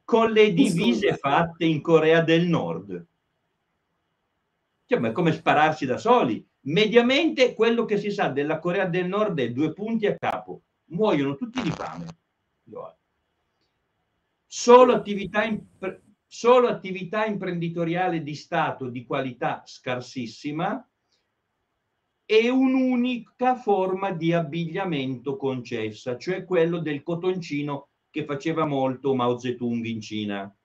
con le divise fatte in Corea del Nord? Cioè, ma è come spararsi da soli. Mediamente quello che si sa della Corea del Nord è due punti a capo. Muoiono tutti di fame. Solo attività, impre- solo attività imprenditoriale di Stato di qualità scarsissima e un'unica forma di abbigliamento concessa, cioè quello del cotoncino che faceva molto Mao Zedong in Cina.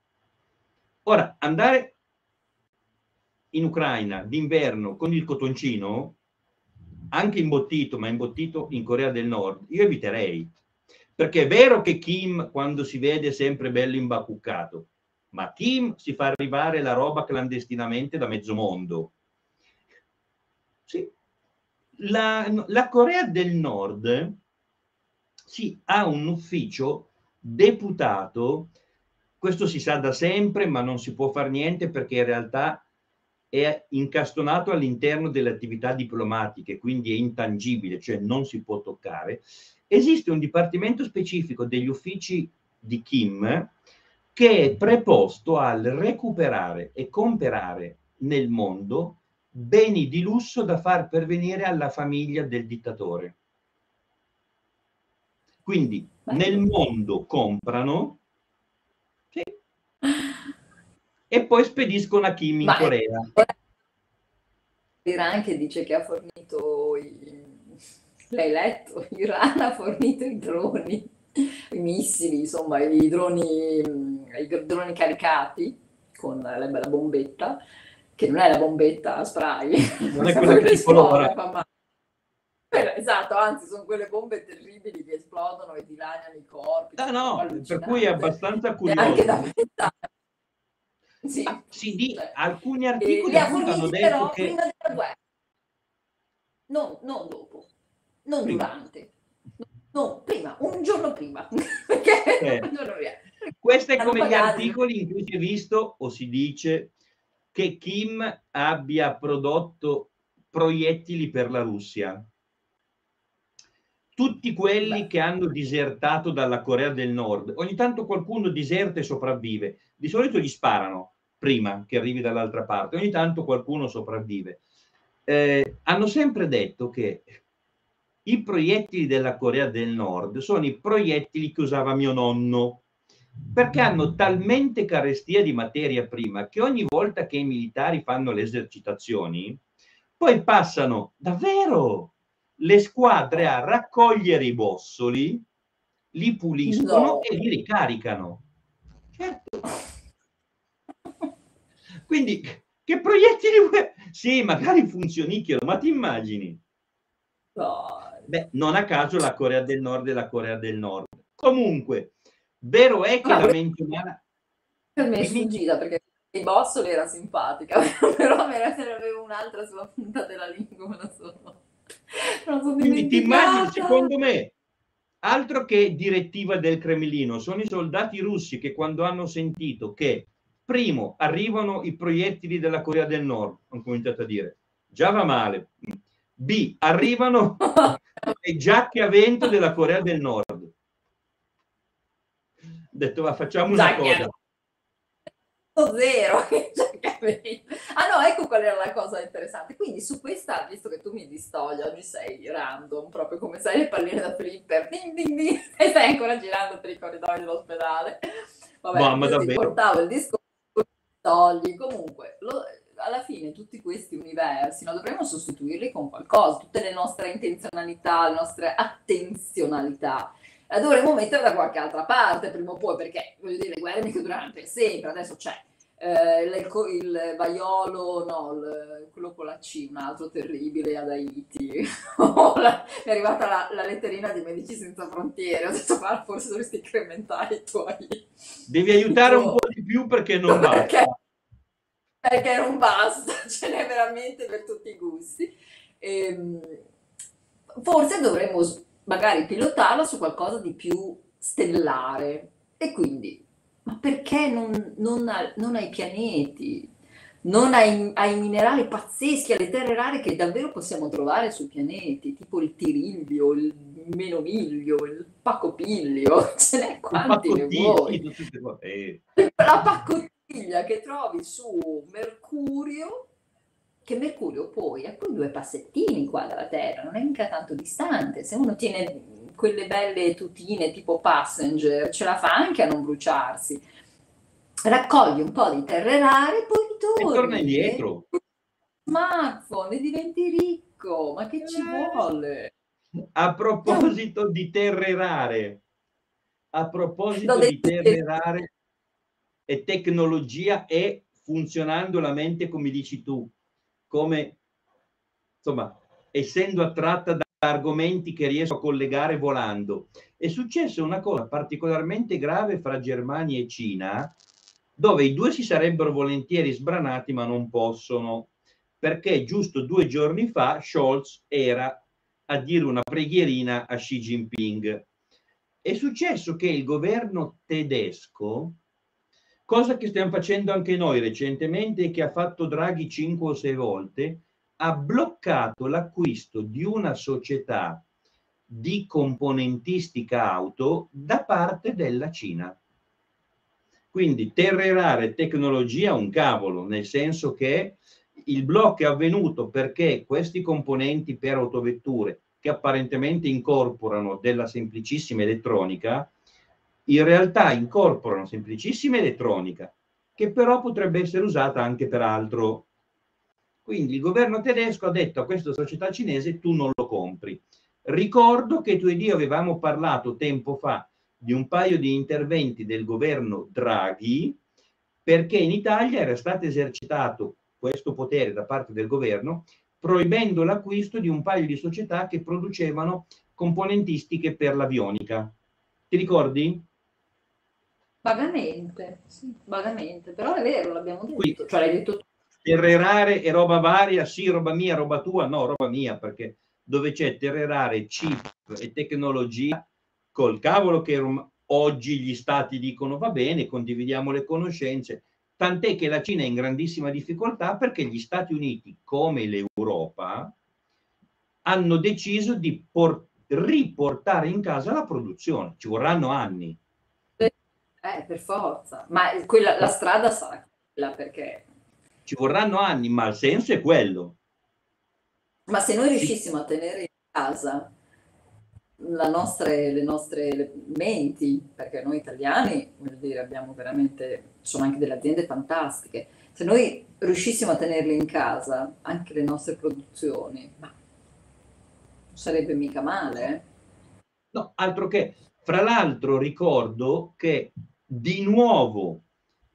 Ora, andare in Ucraina d'inverno con il cotoncino, anche imbottito, ma imbottito in Corea del Nord, io eviterei. Perché è vero che Kim, quando si vede, è sempre bello imbacuccato, ma Kim si fa arrivare la roba clandestinamente da mezzo mondo. Sì, la, la Corea del Nord sì, ha un ufficio deputato, questo si sa da sempre, ma non si può fare niente perché in realtà è incastonato all'interno delle attività diplomatiche, quindi è intangibile, cioè non si può toccare. Esiste un dipartimento specifico degli uffici di Kim che è preposto al recuperare e comprare nel mondo beni di lusso da far pervenire alla famiglia del dittatore. Quindi nel mondo comprano sì, e poi spediscono a Kim in Ma Corea. L'Iran che dice che ha fornito i... l'hai letto? L'Iran ha fornito i droni, i missili, insomma, i droni, i droni caricati con la, la bombetta che non è la bombetta a spray, non è quella che esplode, ma... Esatto, anzi sono quelle bombe terribili che esplodono e dilaniano i corpi. Ah, no, per cui è abbastanza curioso. Anche da pensare. Sì. Ah, sì, di cioè, alcuni articoli hanno detto però, che... prima della guerra. Non, non dopo, non prima. durante, no, prima, un giorno prima. Perché eh. un giorno prima. Questo è come gli articoli in cui si è visto o si dice che Kim abbia prodotto proiettili per la Russia. Tutti quelli Beh. che hanno disertato dalla Corea del Nord, ogni tanto qualcuno diserta e sopravvive, di solito gli sparano prima che arrivi dall'altra parte, ogni tanto qualcuno sopravvive. Eh, hanno sempre detto che i proiettili della Corea del Nord sono i proiettili che usava mio nonno perché hanno talmente carestia di materia prima che ogni volta che i militari fanno le esercitazioni, poi passano davvero le squadre a raccogliere i bossoli, li puliscono no. e li ricaricano. Certo. Quindi, che proiettili Sì, magari funzionicchiano, ma ti immagini? No. Beh, non a caso la Corea del Nord è la Corea del Nord. Comunque, Vero è che ah, la mente umana... Per me è sfuggita perché i bossoli era simpatica, però me ne avevo un'altra sulla punta della lingua, non so. Quindi ti immagini, secondo me, altro che direttiva del Cremlino, sono i soldati russi che quando hanno sentito che, primo, arrivano i proiettili della Corea del Nord, hanno cominciato a dire, già va male. B, arrivano le giacche a vento della Corea del Nord detto ma facciamo una cosa. Zero. ah no, ecco qual era la cosa interessante. Quindi su questa, visto che tu mi distogli, oggi sei random, proprio come sai le palline da flipper, ding, ding, ding, e stai ancora girando per i corridoi dell'ospedale. Vabbè, Mamma, davvero. portavo il discorso togli. Comunque, lo, alla fine tutti questi universi no, dovremmo sostituirli con qualcosa, tutte le nostre intenzionalità, le nostre attenzionalità, la dovremmo mettere da qualche altra parte prima o poi, perché voglio dire, le guerre mica durano per sempre, adesso c'è eh, il, il, vaiolo, no, il, quello con la C, un altro terribile ad Haiti. è arrivata la, la, letterina di Medici Senza Frontiere, ho detto ma forse dovresti incrementare i tuoi... Devi aiutare un po' di più perché non va. Perché, perché non basta, ce n'è veramente per tutti i gusti. E, ehm, forse dovremmo magari pilotarla su qualcosa di più stellare. E quindi, ma perché non, non, non ai pianeti, non ai, ai, minerali pazzeschi, alle terre rare che davvero possiamo trovare sui pianeti, tipo il tiriglio, il menomiglio, il pacopiglio, ce n'è quanti ne vuoi. Eh. La pacottiglia che trovi su Mercurio che Mercurio poi ha quei due passettini qua dalla Terra, non è mica tanto distante, se uno tiene quelle belle tutine tipo passenger, ce la fa anche a non bruciarsi. Raccogli un po' di terre rare, poi torni. E torna indietro. Smartphone e diventi ricco, ma che ci eh. vuole? A proposito di terre rare, a proposito di terre rare e tecnologia e funzionando la mente come dici tu, come, insomma, essendo attratta da argomenti che riesco a collegare volando. È successa una cosa particolarmente grave fra Germania e Cina, dove i due si sarebbero volentieri sbranati, ma non possono, perché giusto due giorni fa Scholz era a dire una preghierina a Xi Jinping. È successo che il governo tedesco cosa che stiamo facendo anche noi recentemente che ha fatto Draghi cinque o sei volte, ha bloccato l'acquisto di una società di componentistica auto da parte della Cina. Quindi terre rare tecnologia un cavolo, nel senso che il blocco è avvenuto perché questi componenti per autovetture che apparentemente incorporano della semplicissima elettronica in realtà incorporano semplicissima elettronica, che però potrebbe essere usata anche per altro. Quindi il governo tedesco ha detto a questa società cinese tu non lo compri. Ricordo che tu ed io avevamo parlato tempo fa di un paio di interventi del governo Draghi perché in Italia era stato esercitato questo potere da parte del governo proibendo l'acquisto di un paio di società che producevano componentistiche per l'avionica. Ti ricordi? Vagamente, sì, vagamente, però è vero, l'abbiamo detto, Qui, cioè l'hai detto tu. Terre rare e roba varia, sì, roba mia, roba tua, no, roba mia, perché dove c'è terre rare, chip e tecnologia, col cavolo che oggi gli stati dicono va bene, condividiamo le conoscenze, tant'è che la Cina è in grandissima difficoltà perché gli Stati Uniti, come l'Europa, hanno deciso di riportare in casa la produzione, ci vorranno anni eh, per forza. Ma quella, la strada sarà quella perché... Ci vorranno anni, ma il senso è quello. Ma se noi riuscissimo a tenere in casa nostre, le nostre menti, perché noi italiani, voglio dire, abbiamo veramente, sono anche delle aziende fantastiche, se noi riuscissimo a tenerle in casa, anche le nostre produzioni, ma non sarebbe mica male. Eh? No, altro che, fra l'altro ricordo che di nuovo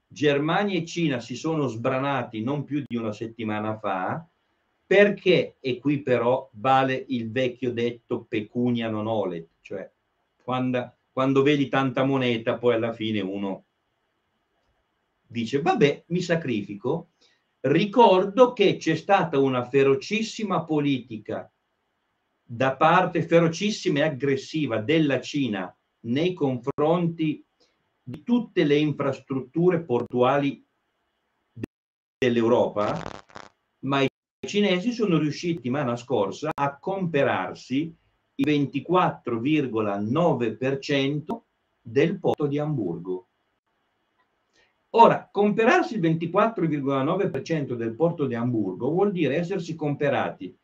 Germania e Cina si sono sbranati non più di una settimana fa perché, e qui però vale il vecchio detto pecunia non olet, cioè quando, quando vedi tanta moneta poi alla fine uno dice vabbè mi sacrifico, ricordo che c'è stata una ferocissima politica da parte ferocissima e aggressiva della Cina nei confronti di tutte le infrastrutture portuali dell'Europa, ma i cinesi sono riusciti settimana scorsa a comperarsi il 24,9% del porto di Hamburgo. Ora, comperarsi il 24,9% del porto di Hamburgo vuol dire essersi comperati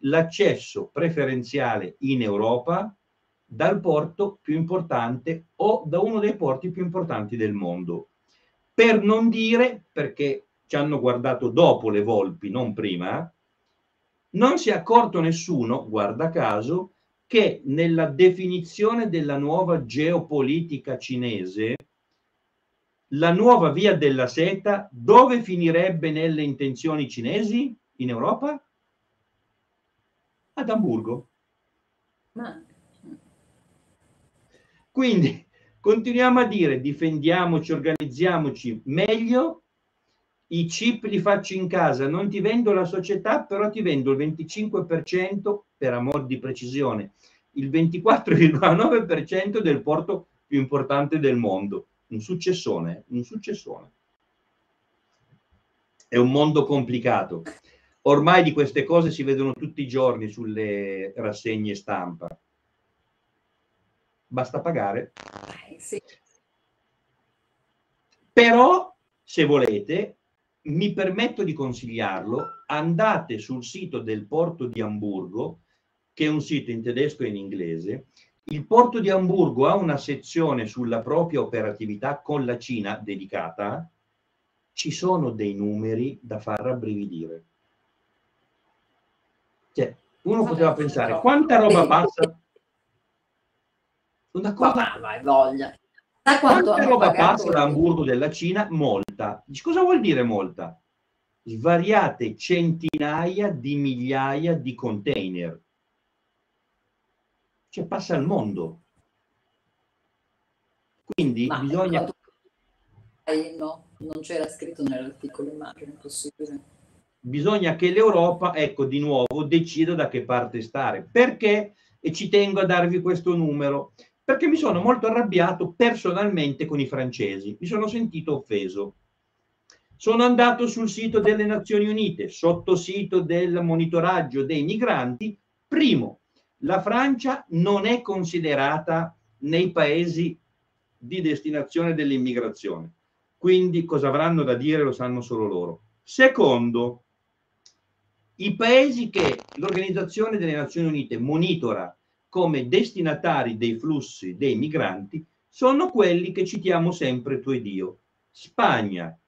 l'accesso preferenziale in Europa dal porto più importante o da uno dei porti più importanti del mondo. Per non dire, perché ci hanno guardato dopo le volpi, non prima, non si è accorto nessuno, guarda caso, che nella definizione della nuova geopolitica cinese, la nuova via della seta dove finirebbe nelle intenzioni cinesi in Europa? Ad Amburgo. Ma... Quindi continuiamo a dire difendiamoci, organizziamoci meglio, i chip li faccio in casa, non ti vendo la società, però ti vendo il 25% per amor di precisione, il 24,9% del porto più importante del mondo. Un successone, un successone. È un mondo complicato. Ormai di queste cose si vedono tutti i giorni sulle rassegne stampa. Basta pagare. Eh, sì. Però, se volete, mi permetto di consigliarlo, andate sul sito del porto di Amburgo, che è un sito in tedesco e in inglese. Il porto di Amburgo ha una sezione sulla propria operatività con la Cina dedicata. Ci sono dei numeri da far rabbrividire. Cioè, uno poteva pensare, quanta roba passa? Una cosa... Ma, voglia. Da quanta roba passa da Amburgo della Cina? Molta. Cosa vuol dire molta? Svariate centinaia di migliaia di container. Cioè passa al mondo. Quindi Ma bisogna... No, non c'era scritto nell'articolo immagine, possibile. Bisogna che l'Europa, ecco, di nuovo, decida da che parte stare. Perché? E ci tengo a darvi questo numero perché mi sono molto arrabbiato personalmente con i francesi, mi sono sentito offeso. Sono andato sul sito delle Nazioni Unite, sottosito del monitoraggio dei migranti. Primo, la Francia non è considerata nei paesi di destinazione dell'immigrazione. Quindi cosa avranno da dire lo sanno solo loro. Secondo, i paesi che l'Organizzazione delle Nazioni Unite monitora come destinatari dei flussi dei migranti sono quelli che citiamo sempre tu ed io. Spagna,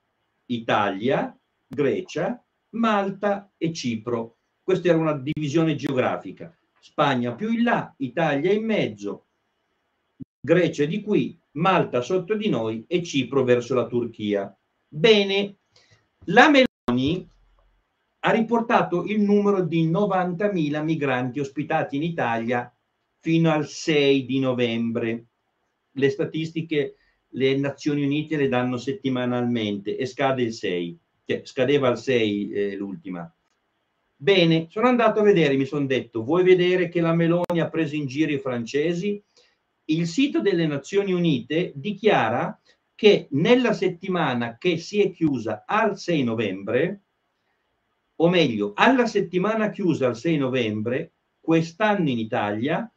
Italia, Grecia, Malta e Cipro. Questa era una divisione geografica. Spagna più in là, Italia in mezzo, Grecia di qui, Malta sotto di noi e Cipro verso la Turchia. Bene, la Meloni ha riportato il numero di 90.000 migranti ospitati in Italia fino al 6 di novembre. Le statistiche le Nazioni Unite le danno settimanalmente e scade il 6, cioè scadeva il 6 eh, l'ultima. Bene, sono andato a vedere, mi sono detto, vuoi vedere che la Meloni ha preso in giro i francesi? Il sito delle Nazioni Unite dichiara che nella settimana che si è chiusa al 6 novembre, o meglio, alla settimana chiusa al 6 novembre, quest'anno in Italia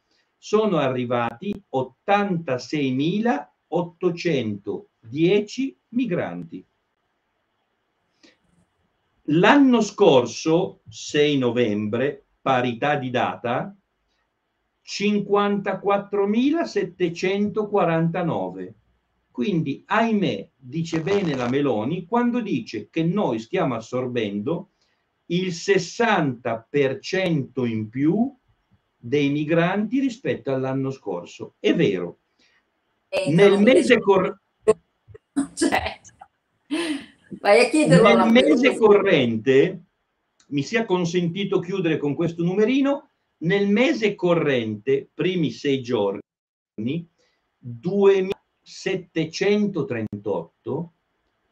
sono arrivati 86.810 migranti. L'anno scorso, 6 novembre, parità di data, 54.749. Quindi, ahimè, dice bene la Meloni quando dice che noi stiamo assorbendo il 60% in più dei migranti rispetto all'anno scorso. È vero. E nel mese corrente... Cioè, vai a chiederlo nel mese corrente, mi sia consentito chiudere con questo numerino, nel mese corrente, primi sei giorni, 2738,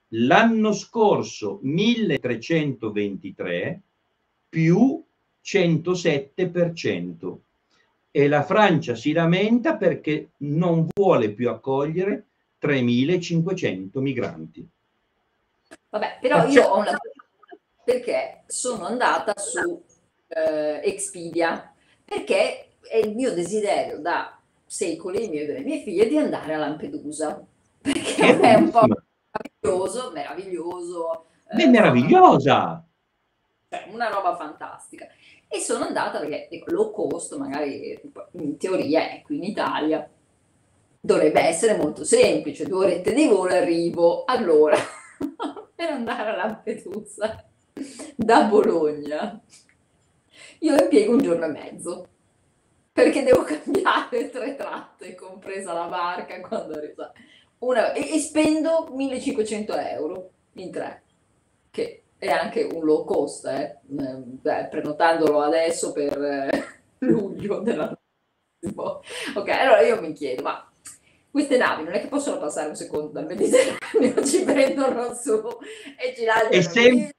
l'anno scorso 1323, più 107% e la Francia si lamenta perché non vuole più accogliere 3.500 migranti. Vabbè, però io ho una perché sono andata su eh, Expedia perché è il mio desiderio da secoli, il mio e delle mie figlie, di andare a Lampedusa perché è un po' meraviglioso, meraviglioso. È eh, meravigliosa! Cioè, una roba fantastica. E sono andata perché dico, low cost, magari in teoria, ecco, in Italia dovrebbe essere molto semplice, due orette di volo arrivo. Allora, per andare a Lampedusa da Bologna, io impiego un giorno e mezzo perché devo cambiare tre tratte, compresa la barca quando arrivo. Una, e, e, spendo 1500 euro in tre, che è anche un low cost, eh? Beh, prenotandolo adesso per eh, luglio dell'anno prossimo. Ok, allora io mi chiedo, ma queste navi non è che possono passare un secondo dal Mediterraneo, ci prendono su e ci lasciano. È, sem-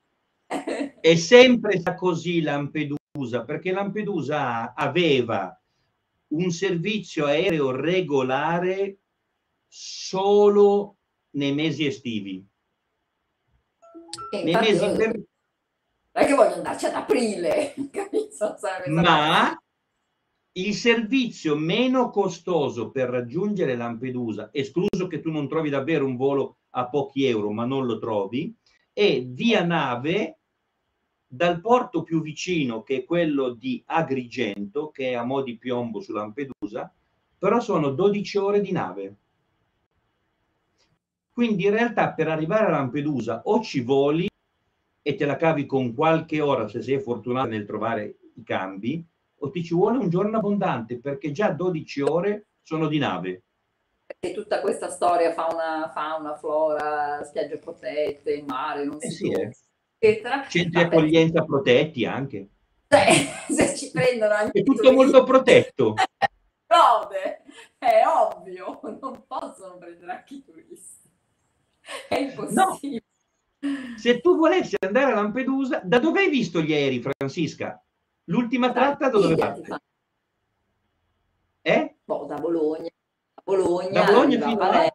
è sempre così Lampedusa, perché Lampedusa aveva un servizio aereo regolare solo nei mesi estivi. E nei mesi non è che voglio andarci ad aprile, ma il servizio meno costoso per raggiungere Lampedusa, escluso che tu non trovi davvero un volo a pochi euro, ma non lo trovi, è via nave dal porto più vicino, che è quello di Agrigento, che è a mo' di piombo su Lampedusa, però sono 12 ore di nave. Quindi in realtà per arrivare a Lampedusa o ci voli e te la cavi con qualche ora se sei fortunato nel trovare i cambi, o ti ci vuole un giorno abbondante perché già 12 ore sono di nave. E tutta questa storia fauna, fauna flora, spiagge protette, mare, non eh si sì, eh. eccetera. Centri di accoglienza protetti anche. Cioè, se ci prendono anche È tutto molto protetto. Prove, è ovvio, non possono prendere anche i turisti. È impossibile. No. Se tu volessi andare a Lampedusa, da dove hai visto gli aerei, Francisca? L'ultima tratta da dove fate? Eh? Boh, da Bologna. Da Bologna, da Bologna fino a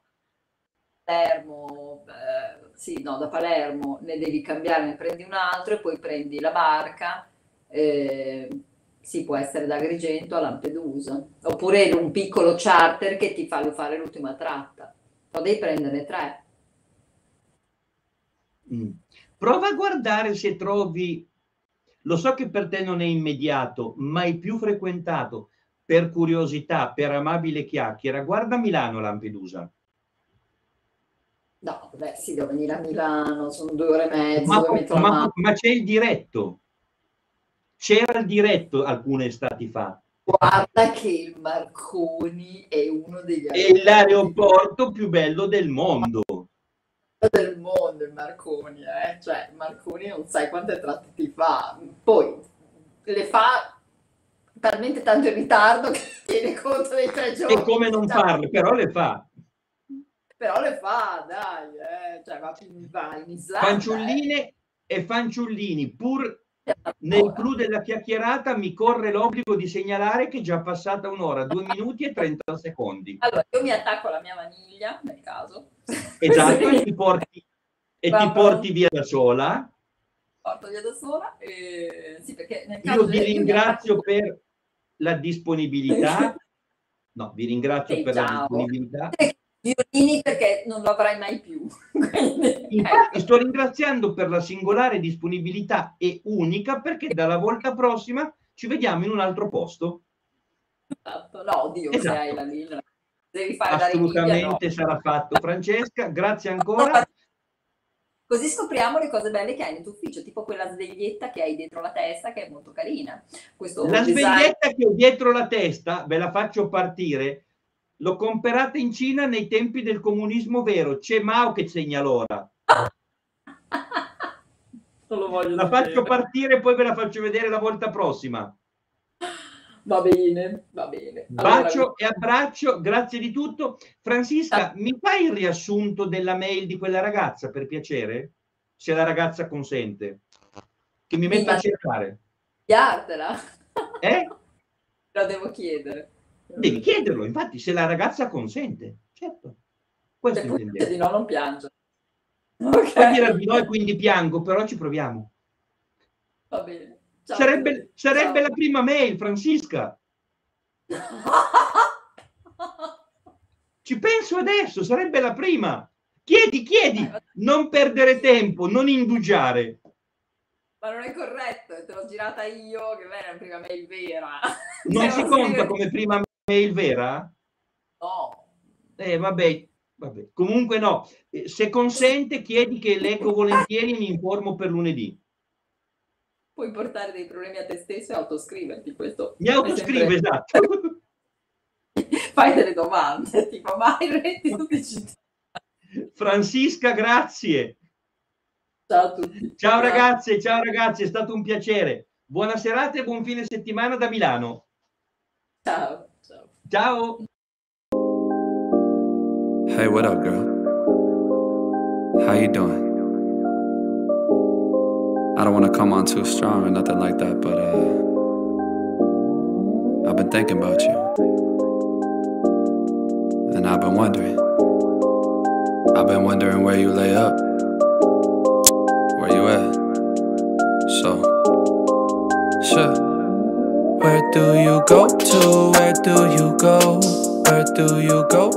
Palermo. Eh, sì, no, da Palermo ne devi cambiare, ne prendi un altro e poi prendi la barca. Eh, si può essere da Agrigento a Lampedusa. Oppure un piccolo charter che ti fa fare l'ultima tratta. Però devi prendere tre. Mm. Prova a guardare se trovi lo so che per te non è immediato, ma è più frequentato per curiosità, per amabile chiacchiera. Guarda Milano, Lampedusa. No, beh, sì, devo venire a Milano, sono due ore e mezza. Ma, ma, ma c'è il diretto. C'era il diretto alcune estati fa. Guarda che il Marconi è uno degli È l'aeroporto più bello del mondo del mondo il Marconi, eh? cioè Marconi non sai quante tratte ti fa, poi le fa talmente tanto in ritardo che tiene conto dei tre giorni. E come non farle, però le fa. Però le fa, dai, eh? cioè va, va in Islanda. Fanciulline eh? e fanciullini, pur nel clou della chiacchierata mi corre l'obbligo di segnalare che è già passata un'ora, due minuti e 30 secondi. Allora, io mi attacco alla mia vaniglia, nel caso. Esatto, e ti porti, e ti porti via da sola. Porto via da sola. E... Sì, perché nel caso io vi ringrazio per la disponibilità. No, vi ringrazio sì, per ciao. la disponibilità violini perché non lo avrai mai più. Infatti sto ringraziando per la singolare disponibilità e unica perché dalla volta prossima ci vediamo in un altro posto. Esatto, no, Dio, esatto. se hai la linea. Devi fare Assolutamente no. sarà fatto. Francesca, grazie ancora. Così scopriamo le cose belle che hai nel tuo ufficio, tipo quella sveglietta che hai dietro la testa, che è molto carina. Questo la design... sveglietta che ho dietro la testa, ve la faccio partire, L'ho comprata in Cina nei tempi del comunismo vero. C'è Mao che segna l'ora. la faccio partire e poi ve la faccio vedere la volta prossima. Va bene, va bene. Bacio allora... e abbraccio, grazie di tutto. Francisca, ah. mi fai il riassunto della mail di quella ragazza, per piacere? Se la ragazza consente. Che mi metta a cercare. Chiartela. Eh? La devo chiedere. Devi chiederlo, infatti, se la ragazza consente, certo. Questo se intendevo. di no non piange. Okay. Puoi dire di no e quindi piango, però ci proviamo. Va bene. Ciao, sarebbe, sarebbe la prima mail, Francisca. ci penso adesso, sarebbe la prima. Chiedi, chiedi, non perdere tempo, non indugiare. Ma non è corretto, te l'ho girata io, che è la prima mail vera. Non si conta come prima mail vera? No. Eh, vabbè, Vabbè. Comunque no, eh, se consente chiedi che leggo volentieri e mi informo per lunedì. Puoi portare dei problemi a te stesso e autoscriverti. Questo Mi autoscrivo, sempre... esatto. Fai delle domande, tipo, ma il reddito di cittadinanza? Francisca, grazie. Ciao a tutti. Ciao ragazze, ciao ragazzi, è stato un piacere. Buona serata e buon fine settimana da Milano. Ciao. Ciao. Ciao. Hey, what up, girl? How you doing? I don't want to come on too strong or nothing like that, but uh, I've been thinking about you, and I've been wondering. I've been wondering where you lay up, where you at. So, sure. Where do you go to? Where do you go? Where do you go